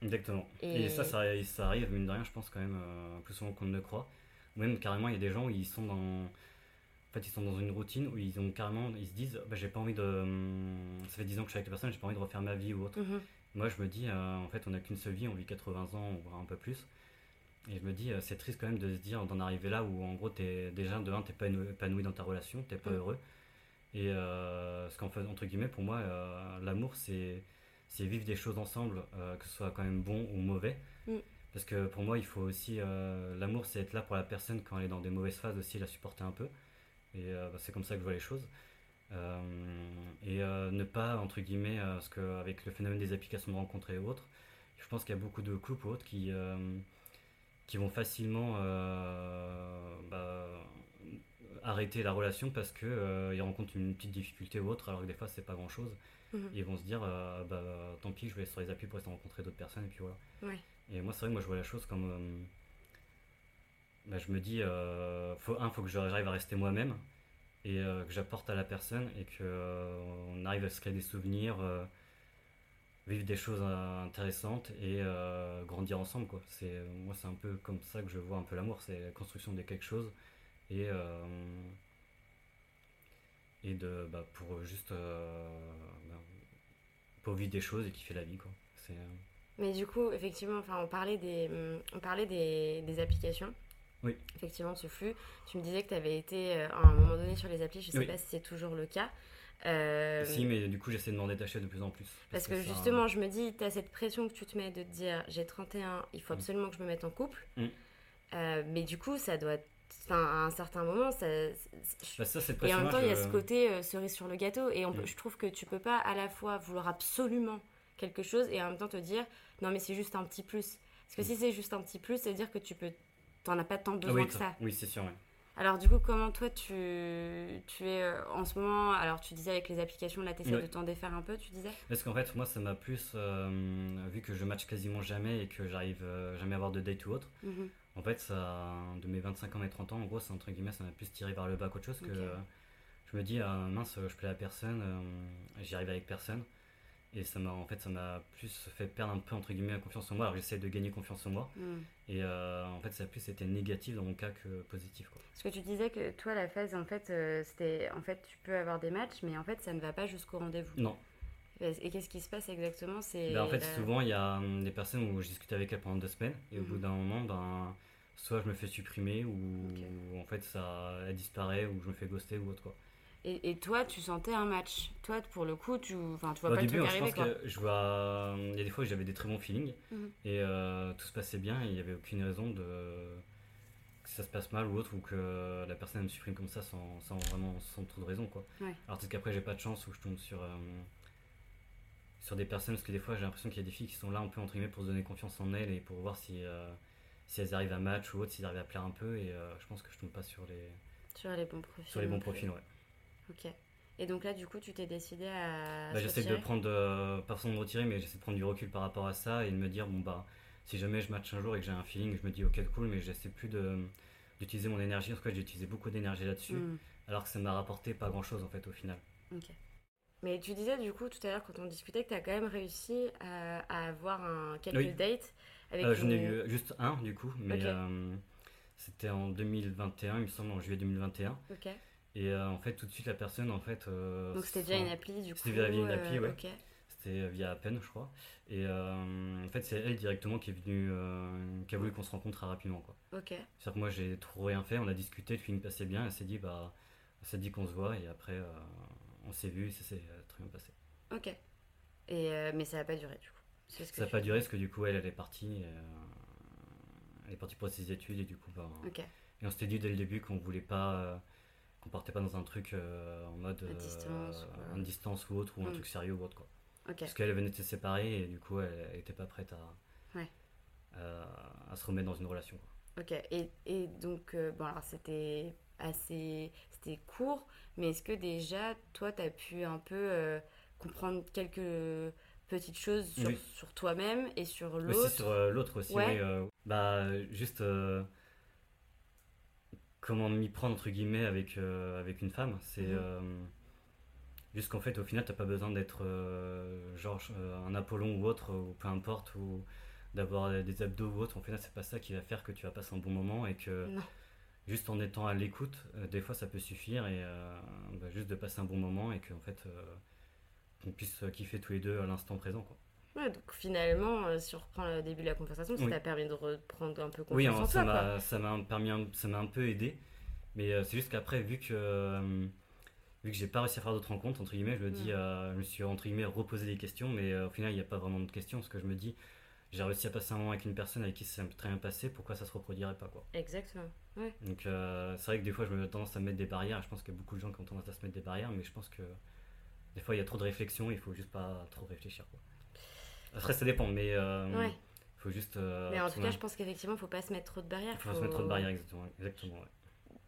Exactement. Et,
Et-
ça, ça, ça arrive, mine de rien, je pense, quand même, euh, plus souvent qu'on ne le croit. Ou même, carrément, il y a des gens où ils sont dans. En fait, ils sont dans une routine où ils ont carrément. Ils se disent, bah, j'ai pas envie de. hum, Ça fait 10 ans que je suis avec la personne, j'ai pas envie de refaire ma vie ou autre.
Mhm.
Moi, je me dis, euh, en fait, on n'a qu'une seule vie, on vit 80 ans, voire un peu plus. Et je me dis, euh, c'est triste quand même de se dire, d'en arriver là où, en gros, es, déjà, de un, t'es pas épanoui dans ta relation, t'es pas
Mm.
heureux. Et euh, ce qu'en fait, entre guillemets, pour moi, l'amour, c'est c'est vivre des choses ensemble, que ce soit quand même bon ou mauvais.
Mm.
Parce que pour moi, il faut aussi. euh, l'amour, c'est être là pour la personne quand elle est dans des mauvaises phases aussi, la supporter un peu. Et euh, bah, c'est comme ça que je vois les choses. Euh, et ne pas, entre guillemets, parce qu'avec le phénomène des applications de rencontres et autres, je pense qu'il y a beaucoup de couples ou autres qui, qui vont facilement bah, arrêter la relation parce que euh, ils rencontrent une petite difficulté ou autre, alors que des fois, c'est pas grand chose.
Mhm.
Ils vont se dire, euh, bah, tant pis, je vais sur les applis pour essayer de rencontrer d'autres personnes, et puis voilà.
Ouais.
Et moi, c'est vrai que moi, je vois la chose comme. euh, bah, je me dis, euh, faut, un, faut que j'arrive à rester moi-même et euh, que j'apporte à la personne et que euh, on arrive à se créer des souvenirs, vivre des choses intéressantes et grandir ensemble, quoi. C'est, moi, c'est un peu comme ça que je vois un peu l'amour, c'est la construction de quelque chose et. et de, bah, pour juste bah, pour vivre des choses et kiffer la vie. Quoi.
Mais du coup, effectivement, enfin, on parlait des, on parlait des, des applications.
Oui.
Effectivement, ce flux. Tu me disais que tu avais été à un moment donné sur les applis, je ne sais pas si c'est toujours le cas.
Euh, si, mais du coup, j'essaie de m'en détacher de plus en plus.
Parce, que, justement, je me dis, tu as cette pression que tu te mets de te dire j'ai 31, il faut mm. absolument que je me mette en couple. Mm. Euh, mais du coup, ça doit. Enfin, à un certain moment, ça.
Bah, ça
et en même temps, il y a ce côté euh, cerise sur le gâteau. Et mm. je trouve que tu peux pas à la fois vouloir absolument quelque chose et en même temps te dire non, mais c'est juste un petit plus. Parce que si c'est juste un petit plus, ça veut dire que tu peux. T'en as pas tant besoin
oui,
que ça.
Oui, c'est sûr.
Alors du coup, comment toi tu, tu es euh, en ce moment Alors tu disais avec les applications, là tu essaies de t'en défaire un peu, tu disais?
Parce qu'en fait, moi ça m'a plus, euh, vu que je match quasiment jamais et que j'arrive euh, jamais à avoir de date ou autre, mhm. en fait ça, de mes 25 ans et 30 ans, en gros, c'est entre guillemets, ça m'a plus tiré vers le bas qu'autre chose que je me dis, ah, mince, je plais à personne, j'y arrive avec personne. Et ça m'a en fait ça m'a plus fait perdre un peu entre guillemets la confiance en moi. Alors j'essaie de gagner confiance en moi. Hmm. Et euh, en fait ça a plus été négatif dans mon cas que positif. Quoi.
Parce que tu disais que toi la phase en fait euh, c'était en fait tu peux avoir des matchs mais en fait ça ne va pas jusqu'au rendez-vous.
Non.
Et qu'est-ce qui se passe exactement? C'est
ben, En fait souvent il y a hum, des personnes où je discute avec elles pendant deux semaines et au bout mhm. d'un moment ben soit je me fais supprimer ou, en fait ça elle disparaît ou je me fais ghoster ou autre quoi.
Et, toi, tu sentais un match. Toi, pour le coup, tu, enfin, tu vois pas
le truc arriver. Pense que je vois. Il y a des fois où j'avais des très bons feelings mhm. et euh, tout se passait bien et il n'y avait aucune raison de que ça se passe mal ou autre ou que la personne me supprime comme ça sans, sans vraiment sans trop de raison quoi. Alors peut-être qu'après j'ai pas de chance ou je tombe sur euh, sur des personnes parce que des fois j'ai l'impression qu'il y a des filles qui sont là un peu entre guillemets pour se donner confiance en elles et pour voir si euh, si elles arrivent à match ou autre, si elles arrivent à plaire un peu et je pense que je tombe pas sur les
sur les bons profils.
Sur les bons profils, ouais.
Ok. Et donc là, du coup, tu t'es décidé à.
Bah, j'essaie de prendre, euh, pas forcément de retirer, mais j'essaie de prendre du recul par rapport à ça et de me dire, bon, bah, si jamais je match un jour et que j'ai un feeling, je me dis, ok, cool, mais j'essaie plus d'utiliser mon énergie. En tout cas, j'ai utilisé beaucoup d'énergie là-dessus, hmm. alors que ça m'a rapporté pas grand-chose, en fait, au final.
Ok. Mais tu disais, du coup, tout à l'heure, quand on discutait, que tu as quand même réussi à, avoir un, quelques dates
avec. Euh, J'en ai eu juste un, du coup, mais euh, c'était en 2021, il me semble, en juillet 2021.
Ok.
Et euh, en fait, tout de suite, la personne, en fait.
Euh, Donc c'était déjà une appli, du coup
C'était via une appli, ouais. C'était via Appen, je crois. Et euh, en fait, c'est elle directement qui est venue, qui a voulu qu'on se rencontre très rapidement, quoi.
Ok.
C'est-à-dire que moi, j'ai trop rien fait, on a discuté, le film passait bien, elle s'est dit, bah, ça dit qu'on se voit, et après, on s'est vu, et ça s'est très bien passé.
Ok. Et, mais ça n'a pas duré, du coup.
ça n'a pas duré, parce que du coup, elle, elle est partie. elle est partie pour ses études, et du coup, bah.
Ok.
Et on s'était dit dès le début qu'on voulait pas on partait pas dans un truc euh, en mode
distance,
en euh, distance ou autre ou un mm. truc sérieux ou autre quoi.
Okay.
Parce qu'elle venait de se séparer et du coup elle, n'était était pas prête à, à, se remettre dans une relation. Quoi.
Ok, et, et donc, euh, bon, alors c'était assez. C'était court, mais est-ce que déjà, toi, tu as pu un peu comprendre quelques petites choses sur, sur toi-même et sur l'autre?
Aussi sur l'autre aussi, oui. bah, juste comment m'y prendre entre guillemets avec, euh, avec une femme. C'est mhm. euh, juste qu'en fait au final t'as pas besoin d'être euh, genre un Apollon ou autre ou peu importe ou d'avoir des abdos ou autre. En fait c'est pas ça qui va faire que tu vas passer un bon moment et que juste en étant à l'écoute, des fois ça peut suffire et bah, juste de passer un bon moment et qu'en fait on puisse kiffer tous les deux à l'instant présent quoi.
Ouais, donc finalement, si on reprend le début de la conversation, ça t'a permis de reprendre un peu confiance oui, en ça
m'a, ça m'a permis, ça m'a un peu aidé. Mais euh, c'est juste qu'après, vu que euh, vu que j'ai pas réussi à faire d'autres rencontres, entre guillemets, je me dis, euh, je me suis entre guillemets reposé des questions, mais au final, il n'y a pas vraiment de questions, parce que je me dis, j'ai réussi à passer un moment avec une personne avec qui ça s'est très bien passé, pourquoi ça se reproduirait pas, quoi?
Exactement. Ouais.
Donc c'est vrai que des fois, je me tendance à me mettre des barrières, je pense qu'il y a beaucoup de gens qui ont tendance à se mettre des barrières, mais je pense que des fois, il y a trop de réflexion, il faut juste pas trop réfléchir, quoi. Après, ça dépend, mais. Euh,
ouais.
Faut juste.
Euh, mais en tout cas, je pense qu'effectivement, il faut pas se mettre trop de barrières.
Faut, faut... se mettre trop de barrières, exactement. exactement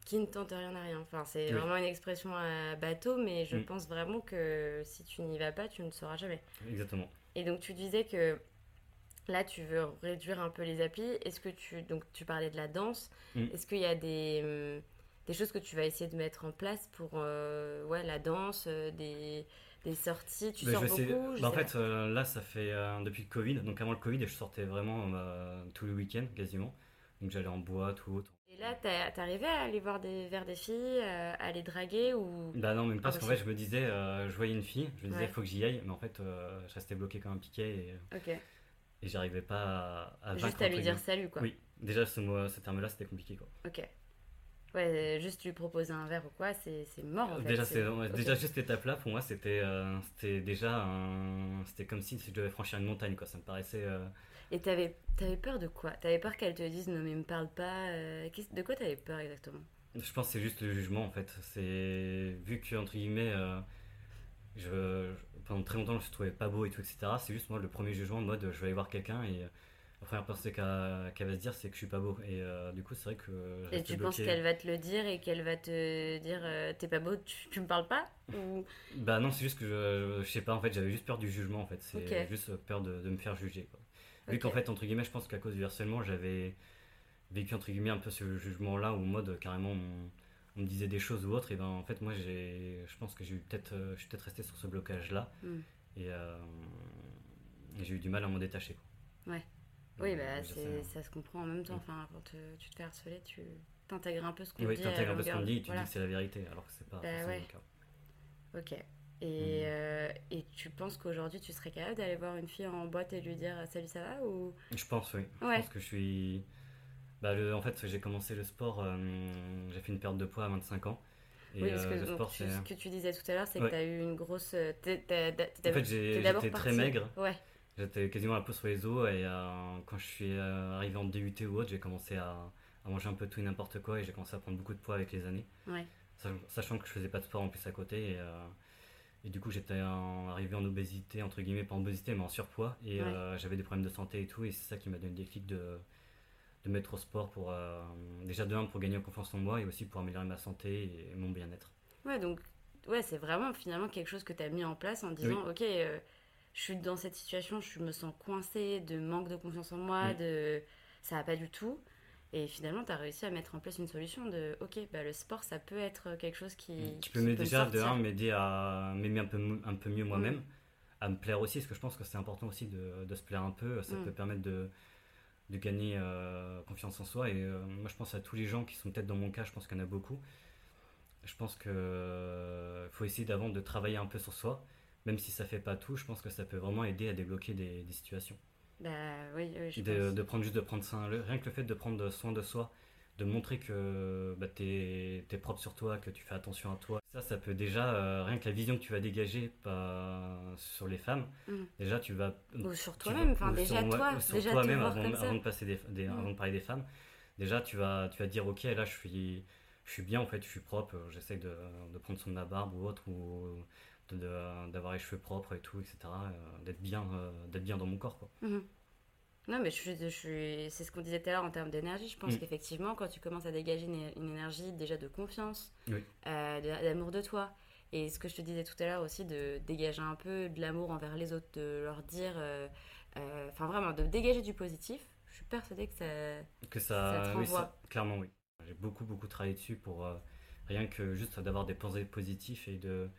Qui ne tente rien à rien. Enfin, c'est vraiment une expression à bateau, mais je mm. pense vraiment que si tu n'y vas pas, tu ne sauras jamais.
Exactement.
Et donc, tu disais que là, tu veux réduire un peu les applis. Est-ce que tu. Donc, tu parlais de la danse. Mm. Est-ce qu'il y a des. Hum, des choses que tu vas essayer de mettre en place pour euh, ouais, la danse, des, des sorties Tu sors beaucoup
bah, En fait, euh, là, ça fait euh, depuis le Covid. Donc avant le Covid, je sortais vraiment euh, tous les week-ends quasiment. Donc j'allais en boîte ou autre.
Et là, t'arrivais à aller voir des, vers des filles, à aller draguer ou...
Bah non, même pas, parce qu'en fait, je me disais, je voyais une fille, je me disais, il faut que j'y aille, mais en fait, je restais bloqué comme un piquet et, et j'arrivais pas à, à
Juste à lui dire
guillemets.
salut, quoi.
Oui, déjà, ce, mot, ce terme-là, c'était compliqué, quoi.
Ok. Ouais, juste lui proposer un verre ou quoi, c'est mort en fait.
Déjà, c'est, ouais,
ok.
déjà juste cette étape-là, pour moi, c'était, euh, c'était déjà un- c'était comme si je devais franchir une montagne, quoi. Ça me paraissait. euh,
Et t'avais avais peur de quoi? T'avais peur qu'elle te dise non mais me parle pas euh, De quoi t'avais peur exactement?
Je pense que c'est juste le jugement, en fait. C'est vu que entre guillemets, je, pendant très longtemps, je me trouvais pas beau et tout, etc. C'est juste moi le premier jugement en mode, je vais aller voir quelqu'un et la première pensée qu'elle va se dire, c'est que je suis pas beau. Et euh, du coup, c'est vrai que je
Et tu penses qu'elle va te le dire et qu'elle va te dire euh, t'es pas beau, tu, tu me parles pas Ou?
Bah non, c'est juste que je, je sais pas, en fait, j'avais juste peur du jugement, en fait. C'est juste peur de, de me faire juger, quoi. Vu qu'en fait, entre guillemets, je pense qu'à cause du harcèlement, j'avais vécu, entre guillemets, un peu ce jugement-là, où en mode, carrément, on, on me disait des choses ou autre, et ben, en fait, moi, j'ai, je pense que j'ai eu peut-être, euh, je suis peut-être resté sur ce blocage-là,
Hmm.
et, euh, et j'ai eu du mal à m'en détacher, quoi.
Ouais. Oui, bah
euh, je
c'est
sais,
ça se comprend en même temps.
Mm.
Enfin, quand euh, tu te fais harceler, tu t'intègres un peu ce qu'on
Oui,
dit. à
t'intègres un peu ce qu'on dit, et tu
voilà.
dis que c'est la vérité, alors que c'est pas
Bah ouais.
le cas.
Ok. Et,
Mm.
euh, et tu penses qu'aujourd'hui tu serais capable d'aller voir une fille en boîte et lui dire salut ça va ou?
Je pense, oui. Je
Ouais.
pense que je suis. Bah, le, en fait, j'ai commencé le sport, euh, j'ai fait une perte de poids à 25 ans. Et
Oui, parce que
euh, le
donc,
sport,
tu-
c'est.
ce que tu disais tout à l'heure, c'est que tu as eu une grosse. euh, t'es- t'as- t'as- t'as-
En fait, j'étais très maigre.
Ouais.
J'étais quasiment la peau sur les os et euh, quand je suis euh, arrivé en DUT ou autre, j'ai commencé à, à manger un peu tout et n'importe quoi et j'ai commencé à prendre beaucoup de poids avec les années.
Ouais.
Sachant que je faisais pas de sport en plus à côté et, euh, et du coup j'étais arrivé en obésité, entre guillemets, pas en obésité mais en surpoids et
Ouais.
j'avais des problèmes de santé et tout et c'est ça qui m'a donné le déclic de, de mettre au sport pour euh, déjà de un pour gagner en confiance en moi et aussi pour améliorer ma santé et mon bien-être.
Ouais, donc, ouais, c'est vraiment finalement quelque chose que tu as mis en place en disant Ok, euh, je suis dans cette situation, je me sens coincée, de manque de confiance en moi,
Oui.
de ça va pas du tout. Et finalement, tu as réussi à mettre en place une solution de Ok, bah, le sport, ça peut être quelque chose qui.
qui peut m'aider déjà de un m'aider à m'aimer un peu, m- un peu mieux
Mm.
moi-même à me plaire aussi parce que je pense que c'est important aussi de, de se plaire un peu ça
Mm.
peut permettre de, de gagner euh, confiance en soi et euh, moi je pense à tous les gens qui sont peut-être dans mon cas je pense qu'il y en a beaucoup je pense que euh, faut essayer d'avant de travailler un peu sur soi même si ça fait pas tout je pense que ça peut vraiment aider à débloquer des, des situations
Bah oui, oui, je
de,
pense.
de prendre juste de prendre soin rien que le fait de prendre soin de soi de montrer que bah, t'es es propre sur toi que tu fais attention à toi ça ça peut déjà euh, rien que la vision que tu vas dégager sur les femmes
Mm.
déjà tu vas
Ou sur
tu
toi-même, enfin déjà
sur,
toi,
sur
déjà
toi-même
voir
avant, de passer des, des-
Mm.
avant de parler des femmes déjà tu vas tu vas dire ok là je suis je suis bien en fait je suis propre j'essaie de, de prendre soin de ma barbe ou autre ou d'avoir les cheveux propres et tout etc euh, d'être bien euh, d'être bien dans mon corps quoi
Mhm. Non, mais je suis, je suis, c'est ce qu'on disait tout à l'heure en termes d'énergie. Je pense
Mm.
qu'effectivement, quand tu commences à dégager une, une énergie déjà de confiance,
Oui.
euh, d'amour de toi, et ce que je te disais tout à l'heure aussi, de dégager un peu de l'amour envers les autres, de leur dire, euh, euh, enfin vraiment, de dégager du positif, je suis persuadée que ça.
que ça,
Ça te
oui, ça- clairement oui j'ai beaucoup beaucoup travaillé dessus pour rien que juste d'avoir des pensées positifs et de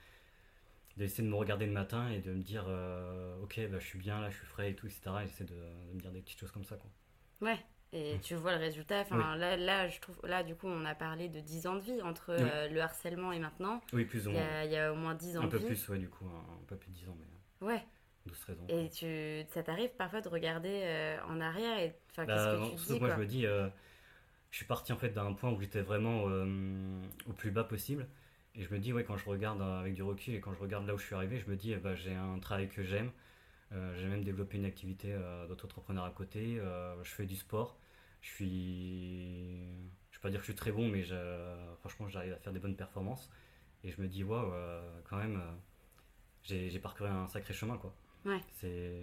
d'essayer de me regarder le matin et de me dire euh, ok bah, je suis bien là je suis frais et tout etc et j'essaie de, de me dire des petites choses comme ça quoi
Ouais. Et tu vois le résultat. Enfin, là, là, je trouve, là, du coup, on a parlé de 10 ans de vie entre
Oui.
euh, le harcèlement et maintenant.
oui plus ou moins
a, il y a au moins 10 ans
un
de
peu
vie.
plus ouais du coup un, un peu plus de 10 ans mais
Ouais.
12 13 ans
Et tu, ça t'arrive parfois de regarder euh, en arrière et enfin
Bah,
qu'est-ce que tu
surtout
dis
que moi
quoi
je me dis je suis parti en fait d'un point où j'étais vraiment au plus bas possible et je me dis ouais quand je regarde euh, avec du recul et quand je regarde là où je suis arrivé je me dis eh ben, j'ai un travail que j'aime. Euh, j'ai même développé une activité euh, d'auto-entrepreneur à côté. Euh, je fais du sport. Je suis je vais pas dire que je suis très bon mais je- franchement j'arrive à faire des bonnes performances. Et je me dis waouh quand même j'ai j'ai parcouru un sacré chemin quoi.
Ouais.
c'est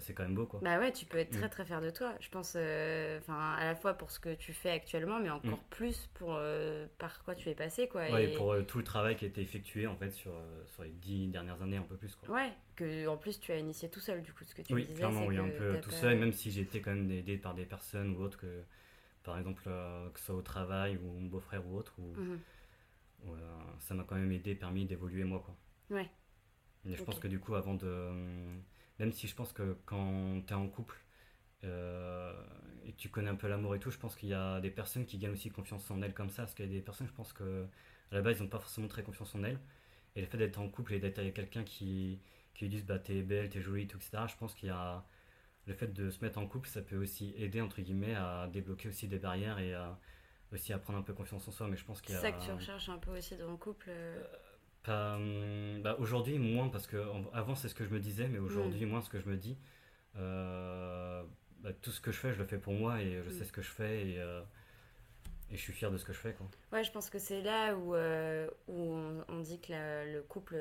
c'est quand même beau quoi
Bah ouais, tu peux être très
Mm.
très fier de toi. Je pense, euh, enfin à la fois pour ce que tu fais actuellement, mais encore plus pour euh, par quoi tu es passé quoi.
Ouais,
et
et pour euh, tout le travail qui a été effectué en fait sur, sur les dix dernières années, un peu plus quoi.
ouais, que en plus tu as initié tout seul du coup ce que tu
oui,
disais.
clairement,
c'est
oui, un peu tout seul, même si j'ai été quand même aidé par des personnes ou autres, que par exemple, que ce soit au travail ou mon beau-frère ou autre, ou,
Mhm.
ou, ça m'a quand même aidé, permis d'évoluer moi quoi.
Ouais.
Mais je pense que du coup, avant de. Même si je pense que quand tu es en couple, euh, et tu connais un peu l'amour et tout, je pense qu'il y a des personnes qui gagnent aussi confiance en elles comme ça, parce qu'il y a des personnes, je pense que à la base, ils n'ont pas forcément très confiance en elles. Et le fait d'être en couple et d'être avec quelqu'un qui, qui lui dit bah, t'es belle, t'es jolie, tout, etc., je pense qu'il y a le fait de se mettre en couple, ça peut aussi aider, entre guillemets, à débloquer aussi des barrières et à, aussi à prendre un peu confiance en soi. Mais je pense qu'il.
C'est ça que tu recherches un peu aussi dans le couple euh,
Hum, bah, aujourd'hui, moins, parce que avant c'est ce que je me disais, mais aujourd'hui, mm. moins ce que je me dis. Euh, bah, tout ce que je fais, je le fais pour moi et je sais mm. ce que je fais et, euh, et, je suis fier de ce que je fais. Quoi.
Ouais, je pense que c'est là où, euh, où on, dit que le couple,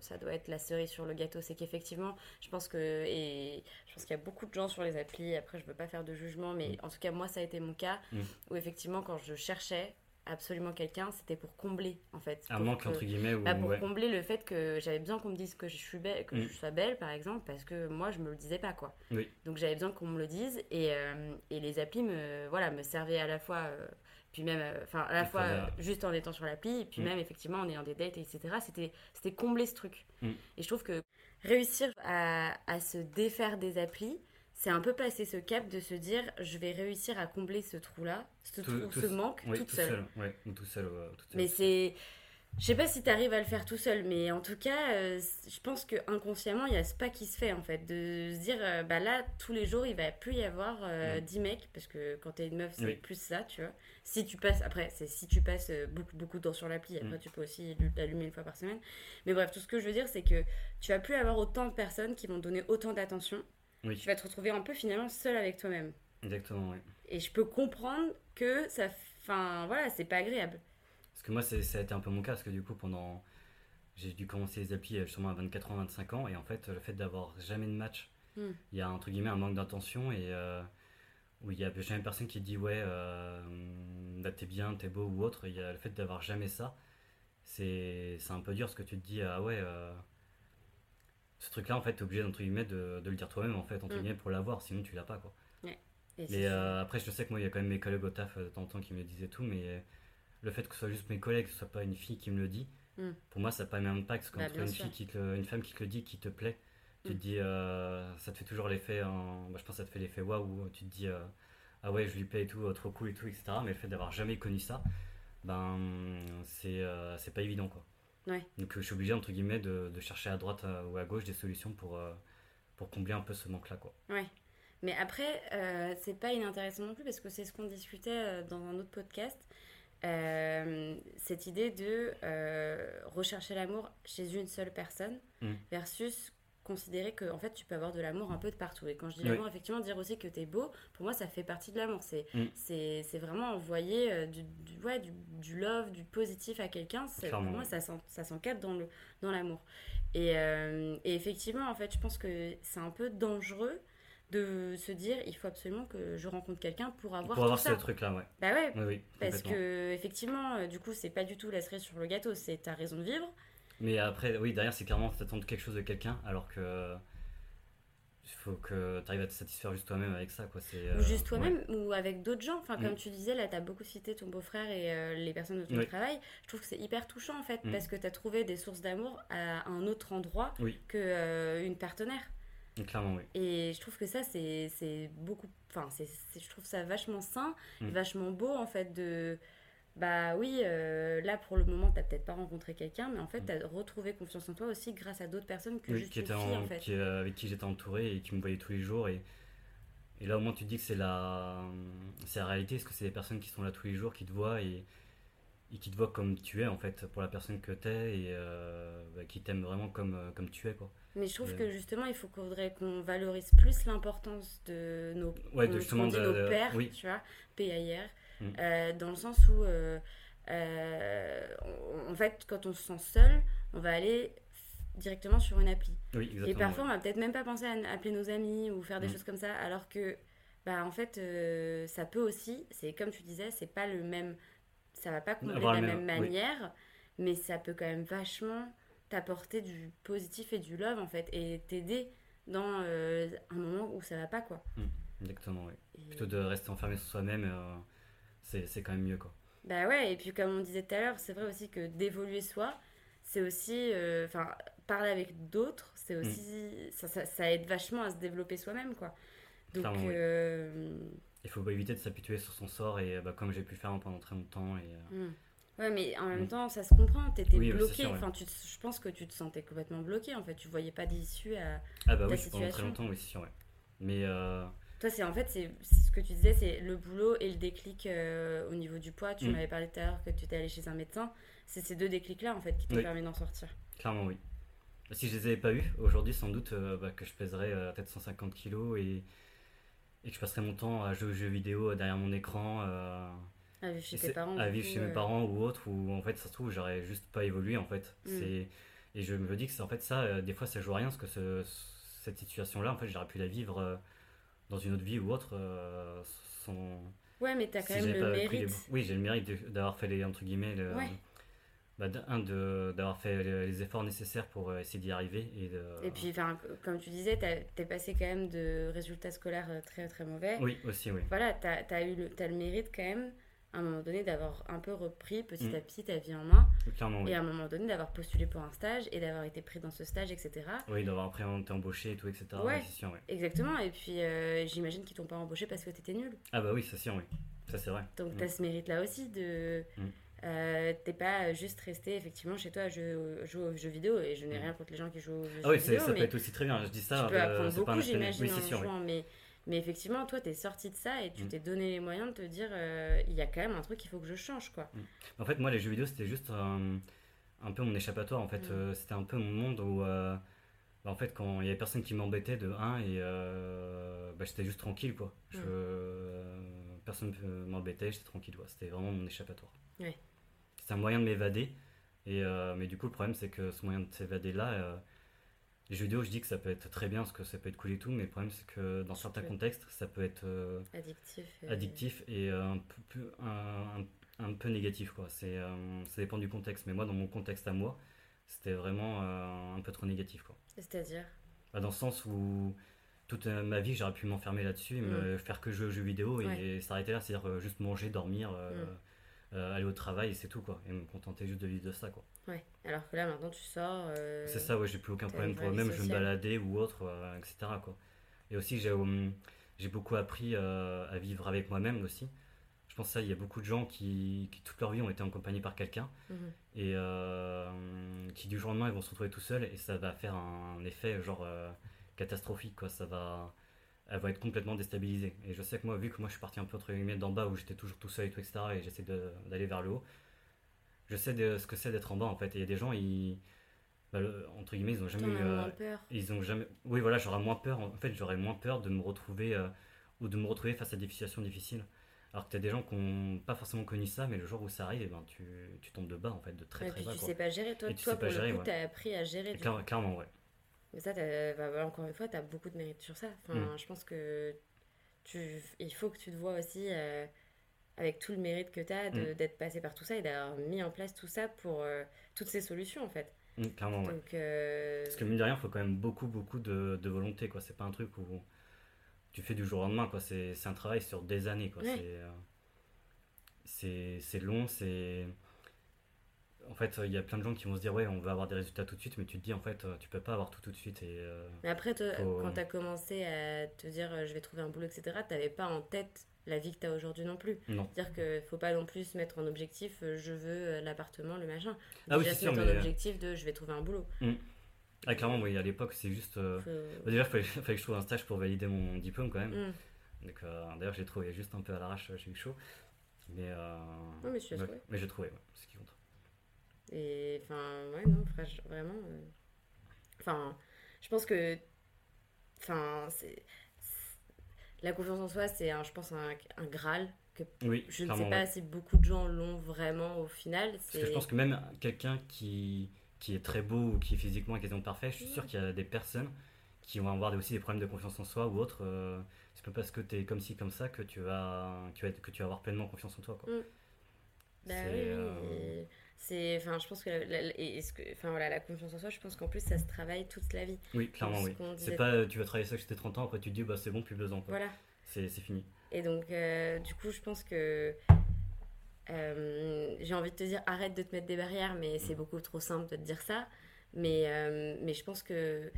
ça doit être la cerise sur le gâteau. C'est qu'effectivement, je pense que, et je pense qu'il y a beaucoup de gens sur les applis, après je veux pas faire de jugement, mais mm. en tout cas, moi, ça a été mon cas, où effectivement, quand je cherchais, absolument quelqu'un, c'était pour combler en fait.
Un manque entre guillemets. Ou...
Bah, pour combler le fait que j'avais besoin qu'on me dise que je suis belle, que je mm. sois belle par exemple, parce que moi je me le disais pas quoi.
Oui.
Donc j'avais besoin qu'on me le dise et, euh, et, les applis me voilà me servaient à la fois. Euh, puis même, euh, enfin, à la fois juste en étant sur l'appli, et puis mm. même effectivement en ayant des dates, etc. C'était, c'était combler ce truc. Mm. Et je trouve que réussir à, à se défaire des applis, c'est un peu passer ce cap de se dire je vais réussir à combler ce trou-là, ce, trou, ce manque toute
tout
seule.
Ouais, tout seul,
Mais c'est. Je sais pas si tu arrives à le faire tout seul, mais en tout cas, euh, je pense que inconsciemment, il y a ce pas qui se fait en fait, de se dire euh, bah là, tous les jours, il va plus y avoir 10 euh, mecs, parce que quand t'es une meuf, c'est plus ça, tu vois. Si tu passes, après, c'est si tu passes beaucoup, beaucoup de temps sur l'appli, après, mm. tu peux aussi l'allumer une fois par semaine. Mais bref, tout ce que je veux dire, c'est que tu vas plus avoir autant de personnes qui vont donner autant d'attention tu vas te retrouver un peu finalement seul avec toi-même.
Exactement, oui.
Et je peux comprendre que ça. Enfin, voilà, c'est pas agréable.
Parce que moi, ça a été un peu mon cas, parce que du coup, pendant. J'ai dû commencer les applis euh, justement à 24 ans, 25 ans, et en fait, le fait d'avoir jamais de match, hmm. il y a entre guillemets un manque d'intention, et euh, où il y a jamais personne qui dit ouais, euh, bah, t'es bien, t'es beau ou autre, il y a le fait d'avoir jamais ça, c'est un peu dur, parce que tu te dis ah ouais. Euh, ce truc-là, en fait, t'es obligé, entre guillemets, de, de le dire toi-même, en fait, entre mm. guillemets, pour l'avoir, sinon tu l'as pas, quoi.
Ouais.
Et, euh, après, je sais que moi, il y a quand même mes collègues au taf euh, de temps en temps qui me disaient tout, mais euh, le fait que ce soit juste mes collègues, que ce soit pas une fille qui me le dit, mm. pour moi, ça n'a pas le même impact. Parce bah, une, fille qui une femme qui te le dit, qui te plaît, tu te mm. dis, ça te fait toujours l'effet, en... bah, je pense que ça te fait l'effet waouh, tu te dis, ah ouais, je lui plais et tout, trop cool et tout, etc. Mais le fait d'avoir jamais connu ça, ben, c'est c'est pas évident, quoi. Donc je suis obligé, entre guillemets, de, de chercher à droite euh, ou à gauche des solutions pour, euh, pour combler un peu ce manque-là. Quoi.
Ouais. Mais après, euh, c'est pas inintéressant non plus parce que c'est ce qu'on discutait dans un autre podcast. cette idée de rechercher l'amour chez une seule personne mmh. versus considérer que en fait tu peux avoir de l'amour un peu de partout. Et quand je dis l'amour effectivement dire aussi que tu es beau pour moi ça fait partie de l'amour. C'est mm. c'est vraiment envoyer euh, du, du, ouais, du, du, love du positif à quelqu'un. Pour moi ça ça s'encadre dans le dans l'amour. Et, euh, et, effectivement en fait je pense que c'est un peu dangereux de se dire il faut absolument que je rencontre quelqu'un pour avoir
pour avoir ce truc là ouais.
Bah ouais oui, parce que effectivement euh, du coup c'est pas du tout la cerise sur le gâteau c'est ta raison de vivre
mais après, oui, derrière, c'est carrément t'attendre quelque chose de quelqu'un, alors que. Il faut que tu arrives à te satisfaire juste toi-même avec ça. Quoi.
Euh, ou juste toi-même, ou avec d'autres gens. Enfin, comme mm. tu disais, là, tu as beaucoup cité ton beau-frère et euh, les personnes de ton travail. Je trouve que c'est hyper touchant, en fait, mm. parce que tu as trouvé des sources d'amour à un autre endroit qu'une que euh, une partenaire.
Clairement, oui.
Et je trouve que ça, c'est beaucoup. Enfin, je trouve ça vachement sain, mm. vachement beau, en fait, de bah oui, euh, là pour le moment, tu n'as peut-être pas rencontré quelqu'un, mais en fait, mm. tu as retrouvé confiance en toi aussi grâce à d'autres personnes que juste qui
une fille, en, fait. Qui, euh, avec qui j'étais entouré et qui me voyaient tous les jours. Et, et là, au moins, tu te dis que c'est la, c'est la réalité, parce que c'est des personnes qui sont là tous les jours, qui te voient et, et qui te voient comme tu es, en fait, pour la personne que tu es et euh, bah, qui t'aiment vraiment comme, comme tu es, quoi.
Mais je trouve que justement, il faut qu'on valorise plus l'importance de nos,
ouais, de, justement
de,
nos
pères,
oui.
tu vois, PAIR Mm. Euh, dans le sens où, euh, euh, en fait, quand on se sent seul, on va aller directement sur une appli.
et
parfois, on va peut-être même pas penser à appeler nos amis ou faire des mm. choses comme ça, alors que, bah, en fait, ça peut aussi, c'est comme tu disais, c'est pas le même, ça va pas combler de la même, manière, mais ça peut quand même vachement t'apporter du positif et du love, en fait, et t'aider dans un moment où ça va pas, quoi.
Mm. Exactement, oui. Plutôt de rester enfermé sur soi-même c'est quand même mieux quoi.
Bah ouais, et puis comme on disait tout à l'heure, c'est vrai aussi que d'évoluer soi, c'est aussi. Euh, enfin, parler avec d'autres, c'est aussi. Mm. Ça, ça, aide vachement à se développer soi-même quoi. Donc.
Euh, il faut éviter de s'habituer sur son sort, et bah, comme j'ai pu faire pendant très longtemps. Et,
mm. Ouais, mais en même
Mm.
temps, ça se comprend. T'étais
Oui,
bloqué. Enfin, tu je pense que tu te sentais complètement bloqué. En fait, tu voyais pas d'issue à.
Ah bah
ta
oui, pendant très
situation.
longtemps, oui, c'est sûr, ouais. Mais euh,
Toi, c'est en fait, c'est ce que tu disais, c'est le boulot et le déclic euh, au niveau du poids. Tu
Mm.
m'avais parlé tout à l'heure que tu étais allé chez un médecin. C'est ces deux déclics-là, en fait, qui t'ont
Oui.
permis d'en sortir.
clairement, oui. Si je les avais pas eu, aujourd'hui, sans doute euh, bah, que je pèserais euh, peut-être 150 kilos et, et que je passerais mon temps à jouer aux jeux vidéo derrière mon écran.
À vivre chez tes parents.
à vivre
coup,
chez mes parents ou autre, où en fait, ça se trouve, j'aurais juste pas évolué en fait.
Mm.
C'est Et je me dis que c'est en fait ça, euh, des fois, ça joue à rien parce que ce- cette situation-là, en fait, j'aurais pu la vivre dans une autre vie ou autre. euh, sans...
Ouais, mais t'as quand
si
même le
pas pris les-
mérite.
Oui, j'ai le mérite d'avoir fait les, entre guillemets, le-
Ouais.
bah, un, d'avoir fait les, efforts nécessaires pour euh, essayer d'y arriver. Et, de...
Et puis, enfin, comme tu disais, t'es passé quand même de résultats scolaires euh, très très mauvais.
Oui, aussi, oui.
Voilà, t'as as eu le, t'as le mérite quand même, à un moment donné, d'avoir un peu repris petit
Mm.
à petit ta vie en main.
Clairement, oui.
Et à un moment donné, d'avoir postulé pour un stage et d'avoir été pris dans ce stage, etc.
Oui, d'avoir après été embauché et tout, etc.
Ouais.
oui, c'est sûr, oui.
Exactement. Et puis, euh, j'imagine qu'ils t'ont pas embauché parce que t'étais nul.
Ah bah oui, c'est sûr, oui. Ça, c'est vrai.
Donc,
Mm.
t'as ce mérite-là aussi de.
Mm.
euh, t'es pas juste resté effectivement chez toi à jouer, au- jouer aux jeux vidéo et je n'ai
Mm.
rien contre les gens qui jouent aux jeux
Ah oui,
vidéo
c'est- ça
mais
peut être aussi très bien. Je dis ça.
tu peux
euh,
apprendre beaucoup j'imagine
Oui,
en
oui.
jouant mais, mais effectivement toi t'es sorti de ça et tu
Mm.
t'es donné les moyens de te dire euh, il y a quand même un truc qu'il faut que je change quoi
En fait, moi, les jeux vidéo, c'était juste un, un peu mon échappatoire. En fait,
Mm.
Euh, c'était un peu mon monde où, euh, bah, en fait, quand il y avait personne qui m'embêtait de 1 et bah, j'étais juste tranquille, quoi. Je,
Mm.
personne ne m'embêtait, j'étais tranquille, quoi. C'était vraiment mon échappatoire.
Ouais.
C'était un moyen de m'évader. Et, mais du coup, le problème, c'est que ce moyen de s'évader-là, euh, les jeux vidéo, je dis que ça peut être très bien parce que ça peut être cool et tout, mais le problème, c'est que dans certains contextes, ça peut être. euh,
addictif et-
addictif et euh, un peu, un, un- un peu négatif quoi. C'est, euh, ça dépend du contexte, mais moi dans mon contexte à moi, c'était vraiment euh, un peu trop négatif quoi.
c'est-à-dire?
Bah, dans le sens où toute ma vie j'aurais pu m'enfermer là-dessus, et me faire que jouer aux jeux vidéo et,
Mm.
S'arrêter là, c'est-à-dire juste manger, dormir,
Mm.
Euh, aller au travail et c'est tout quoi. Et me contenter juste de vivre de ça quoi.
ouais alors que là maintenant tu sors euh,
C'est ça, ouais, j'ai plus aucun problème pour même je me
sociale.
balader ou autre, euh, etc. Quoi. Et aussi, j'ai j'ai beaucoup appris à vivre avec moi-même aussi. Je pense que ça, il y a beaucoup de gens qui, qui toute leur vie ont été accompagnés par quelqu'un
Mhm.
et qui du jour au lendemain ils vont se retrouver tout seuls et ça va faire un, effet genre catastrophique quoi. Ça va, elle va être complètement déstabilisée. Et je sais que moi, vu que moi je suis parti un peu entre guillemets d'en bas où j'étais toujours tout seul et tout etc. Et j'essaie d'aller vers le haut, je sais de, ce que c'est d'être en bas en fait. Et il y a des gens, ils, bah, le- entre guillemets, ils ont jamais eu.
as
euh,
peur
ils ont jamais. Oui, voilà, j'aurais moins peur. En fait, j'aurais moins peur de me retrouver euh, ou de me retrouver face à des situations difficiles. Alors que t'as des gens qui n'ont pas forcément connu ça, mais le jour où ça arrive, eh ben, tu, tu tombes de bas en fait, de très très
puis
bas.
tu
quoi.
sais pas gérer toi
Et tu
toi
sais pas
pour
gérer,
le coup
ouais.
t'as appris à gérer
Claire- clairement, ouais.
Mais ça, bah, encore une fois, tu as beaucoup de mérite sur ça. Enfin,
Mm.
Je pense que tu, il faut que tu te vois aussi euh, avec tout le mérite que tu as
Mm.
d'être passé par tout ça et d'avoir mis en place tout ça pour euh, toutes ces solutions en fait.
Mm, clairement, ouais.
Euh,
Parce que mine de rien, il faut quand même beaucoup, beaucoup de, de volonté, quoi. C'est pas un truc où tu fais du jour au lendemain, quoi. C'est un travail sur des années, quoi.
Ouais.
C'est long, c'est. En fait, il y a plein de gens qui vont se dire, ouais, on va avoir des résultats tout de suite, mais tu te dis, en fait, euh, tu peux pas avoir tout tout de suite. Et, euh,
Mais après, toi,
Faut-
quand tu as commencé à te dire euh, je vais trouver un boulot, etc., tu pas en tête la vie que tu as aujourd'hui non plus.
Non.
Dire que faut pas non plus se mettre en objectif euh, je veux euh, l'appartement, le machin.
Ah oui,
Déjà
c'est
se
sûr,
mettre
mais.
en objectif de je vais trouver un boulot.
Ah, clairement, oui, à l'époque, c'est juste. euh,
Faut-
bah, déjà, il fallait, [laughs] fallait que je trouve un stage pour valider mon diplôme quand même.
Mm.
Donc, euh, D'ailleurs, j'ai trouvé juste un peu à l'arrache, j'ai eu chaud. Mais, euh,
mais
ouais, mais j'ai trouvé, ouais, c'est ce qui compte.
Et enfin, ouais, non, vraiment. euh, Enfin, je pense que. Enfin, c'est. La confiance en soi, c'est, un, je pense, un, un Graal que
Oui,
je ne sais pas
ouais.
si beaucoup de gens l'ont vraiment au final.
Parce que je pense que même quelqu'un qui, qui est très beau ou qui est physiquement quasiment parfait, je suis sûr qu'il y a des personnes qui vont avoir aussi des problèmes de confiance en soi ou autre. euh, c'est pas parce que tu es comme ci, comme ça que tu vas, tu vas, être- que tu vas avoir pleinement confiance en toi. Quoi.
Mm. Bah oui, oui,
euh,
et C'est, enfin, je pense que, la, la- et est-ce que, enfin voilà, la confiance en soi, je pense qu'en plus ça se travaille toute la vie.
Oui, clairement,
ce
oui.
disait.
C'est pas tu vas travailler ça jusqu'à tes 30 ans, après tu te dis bah c'est bon, plus besoin. Quoi.
Voilà.
C'est, fini.
Et donc, euh, du coup, je pense que euh, j'ai envie de te dire arrête de te mettre des barrières, mais c'est beaucoup trop simple de te dire ça. Mais, euh, mais je pense que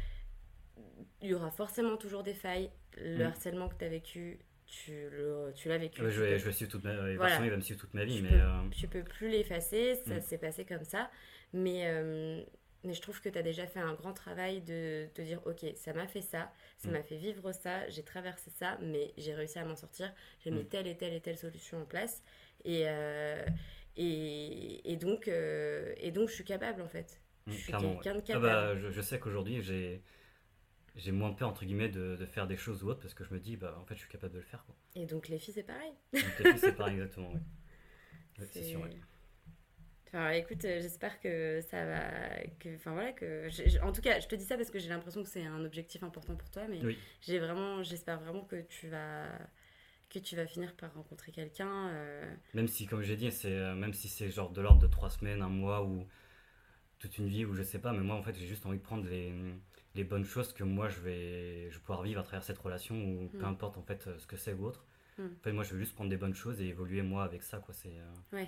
il y aura forcément toujours des failles. Le harcèlement que tu as vécu, tu l'as vécu.
Ouais, je, vais,
peux-
je vais suivre toute ma,
Voilà.
il va me suivre toute ma vie,
tu,
mais
peux,
euh,
tu peux plus l'effacer, ça
Mm.
s'est passé comme ça. Mais, euh, mais je trouve que tu as déjà fait un grand travail de te dire ok, ça m'a fait ça, ça
Mm.
m'a fait vivre ça, j'ai traversé ça, mais j'ai réussi à m'en sortir, j'ai mis
Mm.
telle et telle et telle solution en place. Et, euh, et, et, donc, et donc, je suis capable en fait. Je suis quelqu'un de.
Ah
capable.
bah, je, je sais qu'aujourd'hui, j'ai j'ai moins peur, entre guillemets, de, de faire des choses ou autres, parce que je me dis, bah, en fait, je suis capable de le faire. Quoi.
Et donc, les filles, c'est pareil.
Donc, les filles, c'est pareil, exactement. Ouais, [laughs] c'est sûr.
Enfin, écoute, euh, j'espère que ça va. Que, enfin, voilà, que. En tout cas, je te dis ça parce que j'ai l'impression que c'est un objectif important pour toi, mais
Oui.
j'ai vraiment. J'espère vraiment que tu vas. Que tu vas finir par rencontrer quelqu'un. euh,
Même si, comme j'ai dit, c'est euh, même si c'est genre de l'ordre de trois semaines, un mois ou toute une vie ou je sais pas, mais moi en fait j'ai juste envie de prendre les, les bonnes choses que moi je vais, je vais pouvoir vivre à travers cette relation ou peu
Mm.
importe en fait euh, ce que c'est ou autre.
Mm.
En fait, moi je veux juste prendre des bonnes choses et évoluer moi avec ça quoi. C'est euh,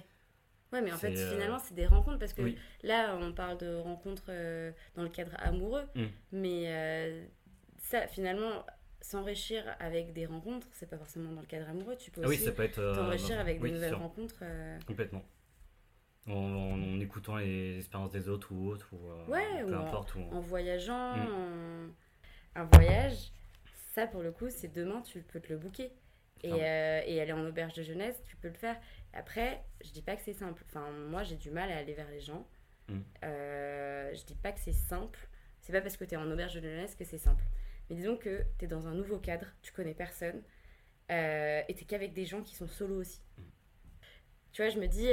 Ouais, mais en fait,
euh,
finalement, c'est des rencontres parce que
oui,
là, on parle de rencontres euh, dans le cadre amoureux,
Mm.
mais ça, finalement, s'enrichir avec des rencontres, c'est pas forcément dans le cadre amoureux. Tu peux
Ah oui
aussi
ça peut être
t'enrichir
dans-
avec
oui,
des nouvelles
sûr,
rencontres.
complètement. En, en- en écoutant les expériences des autres ou autres ou euh,
Ouais,
peu
ou en-
importe ou
en voyageant,
Mm.
en- un voyage, ça pour le coup, c'est demain, tu peux te le booker. Et, euh, et aller en auberge de jeunesse, tu peux le faire. Après, je dis pas que c'est simple. Enfin, moi, j'ai du mal à aller vers les gens.
Mm.
Euh, je dis pas que c'est simple. C'est pas parce que tu es en auberge de jeunesse que c'est simple. Mais disons que tu es dans un nouveau cadre, tu connais personne, euh, et tu qu'avec des gens qui sont solo aussi.
Mm.
Tu vois, je me dis,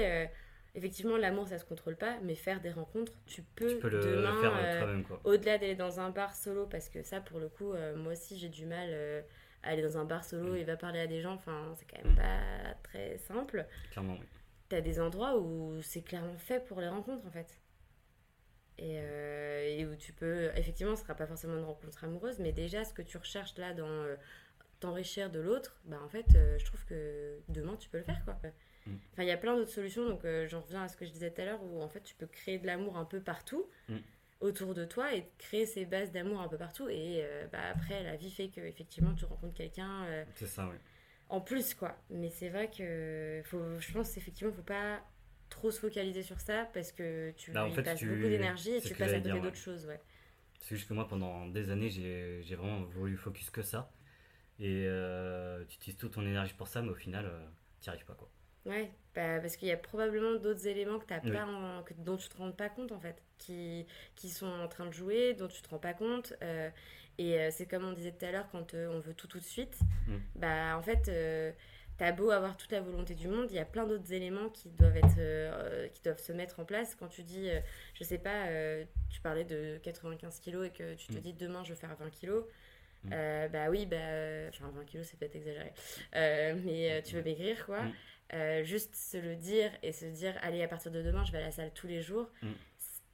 effectivement, l'amour, ça se contrôle pas, mais faire des rencontres, tu peux,
tu peux le
demain,
faire
euh, au-delà d'aller dans un bar solo, parce que ça, pour le coup, euh, moi aussi, j'ai du mal euh, à aller dans un bar solo
Mm.
et va parler à des gens. Enfin, c'est quand même
Mm.
pas très simple.
Clairement oui.
T'as des endroits où c'est clairement fait pour les rencontres, en fait. Et, et où tu peux, effectivement, ce sera pas forcément une rencontre amoureuse, mais déjà, ce que tu recherches là dans t'enrichir de l'autre, bah en fait, je trouve que demain, tu peux le faire, quoi.
Mm.
Enfin, il y a plein d'autres solutions, donc euh, j'en reviens à ce que je disais tout à l'heure, où en fait, tu peux créer de l'amour un peu partout
Mm.
autour de toi et créer ces bases d'amour un peu partout. Et euh, bah, après, la vie fait que effectivement, tu rencontres quelqu'un euh,
C'est ça oui.
en plus, quoi. Mais c'est vrai que faut, je pense effectivement, faut pas trop se focaliser sur ça parce que tu
Bah, en
y
fait,
passes
tu-
beaucoup d'énergie et tu passes à côté d'autres choses, ouais.
C'est juste que moi, pendant des années, j'ai vraiment voulu focus que ça. Et euh, tu utilises toute ton énergie pour ça, mais au final, euh, t'y arrives pas, quoi.
Ouais, bah, parce qu'il y a probablement d'autres éléments que t'as
Oui.
pas en- que, dont tu te rends pas compte en fait, qui, qui sont en train de jouer, dont tu te rends pas compte. euh, et euh, c'est comme on disait tout à l'heure, quand euh, on veut tout tout de suite,
Mm.
bah en fait, t'as beau avoir toute la volonté du monde, il y a plein d'autres éléments qui doivent être, qui doivent se mettre en place. Quand tu dis, je sais pas, tu parlais de 95 kilos et que tu te
Mm.
dis demain je veux faire 20 kilos.
Mm.
bah oui, bah, euh, enfin 20 kilos c'est peut-être exagéré, mais tu veux maigrir quoi.
Mm.
Euh, juste se le dire et se dire allez à partir de demain je vais à la salle tous les jours
Mm.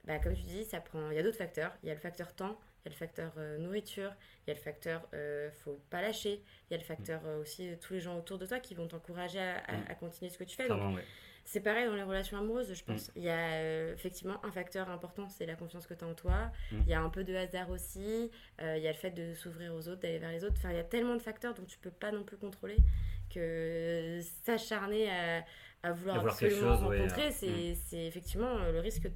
Bah, comme tu dis ça prend il y a d'autres facteurs il y a le facteur temps il y a le facteur euh, nourriture il y a le facteur euh, faut pas lâcher il y a le facteur aussi tous les gens autour de toi qui vont t'encourager à, à-
Mm.
à continuer ce que tu fais Donc,
ouais.
c'est pareil dans les relations amoureuses, je
Mm.
pense. Il y a effectivement un facteur important, c'est la confiance que tu as en toi.
Mm.
Il y a un peu de hasard aussi. Il y a le fait de s'ouvrir aux autres, d'aller vers les autres. Enfin, il y a tellement de facteurs dont tu peux pas non plus contrôler que s'acharner à, à vouloir
À vouloir quelque
absolument
chose,
rencontrer,
euh,
c'est effectivement euh, le risque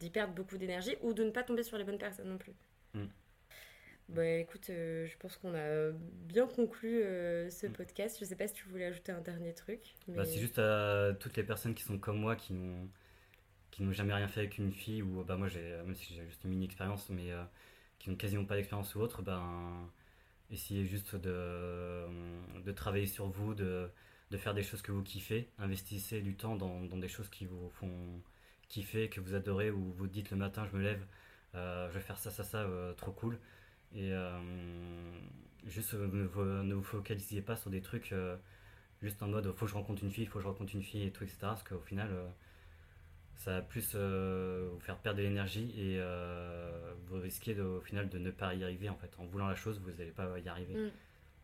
d'y perdre beaucoup d'énergie ou de ne pas tomber sur les bonnes personnes non plus.
Mm.
Bah écoute, euh, je pense qu'on a bien conclu euh, ce
Mm.
podcast. Je sais pas si tu voulais ajouter un dernier truc. Mais...
Bah, c'est juste à toutes les personnes qui sont comme moi, qui n'ont qui n'ont jamais rien fait avec une fille, ou bah moi, j'ai même si j'ai juste une mini expérience, mais euh, qui n'ont quasiment pas d'expérience ou autre, ben essayez juste de, de travailler sur vous, de, de faire des choses que vous kiffez, investissez du temps dans, dans des choses qui vous font kiffer, que vous adorez, ou vous dites le matin, je me lève, euh, je vais faire ça, ça, ça, euh, trop cool. Et euh, juste ne, vous- ne vous focalisez pas sur des trucs juste en mode faut que je rencontre une fille, faut que je rencontre une fille et tout, etc. Parce qu'au final, ça va plus euh, vous faire perdre de l'énergie et euh, vous risquez de- au final de ne pas y arriver en fait. En voulant la chose, vous n'allez pas y arriver.
Mm.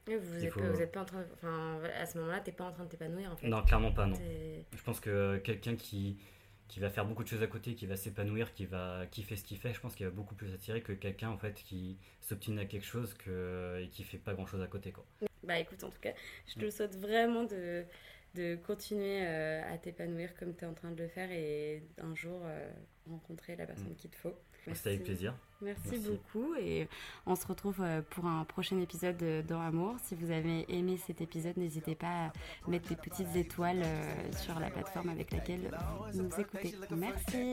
Vous
Il
êtes,
faut-
pas, en train de- enfin à ce moment-là t'es pas en train de t'épanouir en fait
Non, clairement pas, non. Je pense que quelqu'un qui, qui va faire beaucoup de choses à côté, qui va s'épanouir, qui va kiffer ce qu'il fait, je pense qu'il va beaucoup plus attirer que quelqu'un en fait qui s'obtine à quelque chose que, et qui fait pas grand chose à côté. Quoi.
Bah écoute, en tout cas, je te souhaite vraiment de, de continuer à t'épanouir comme tu es en train de le faire et un jour rencontrer la personne mm. qu'il te faut.
C'était avec plaisir.
Merci, beaucoup et on se retrouve euh, pour un prochain épisode dans Amour. Si vous avez aimé cet épisode, n'hésitez pas à mettre des petites étoiles euh, sur la plateforme avec laquelle vous nous écoutez. Merci.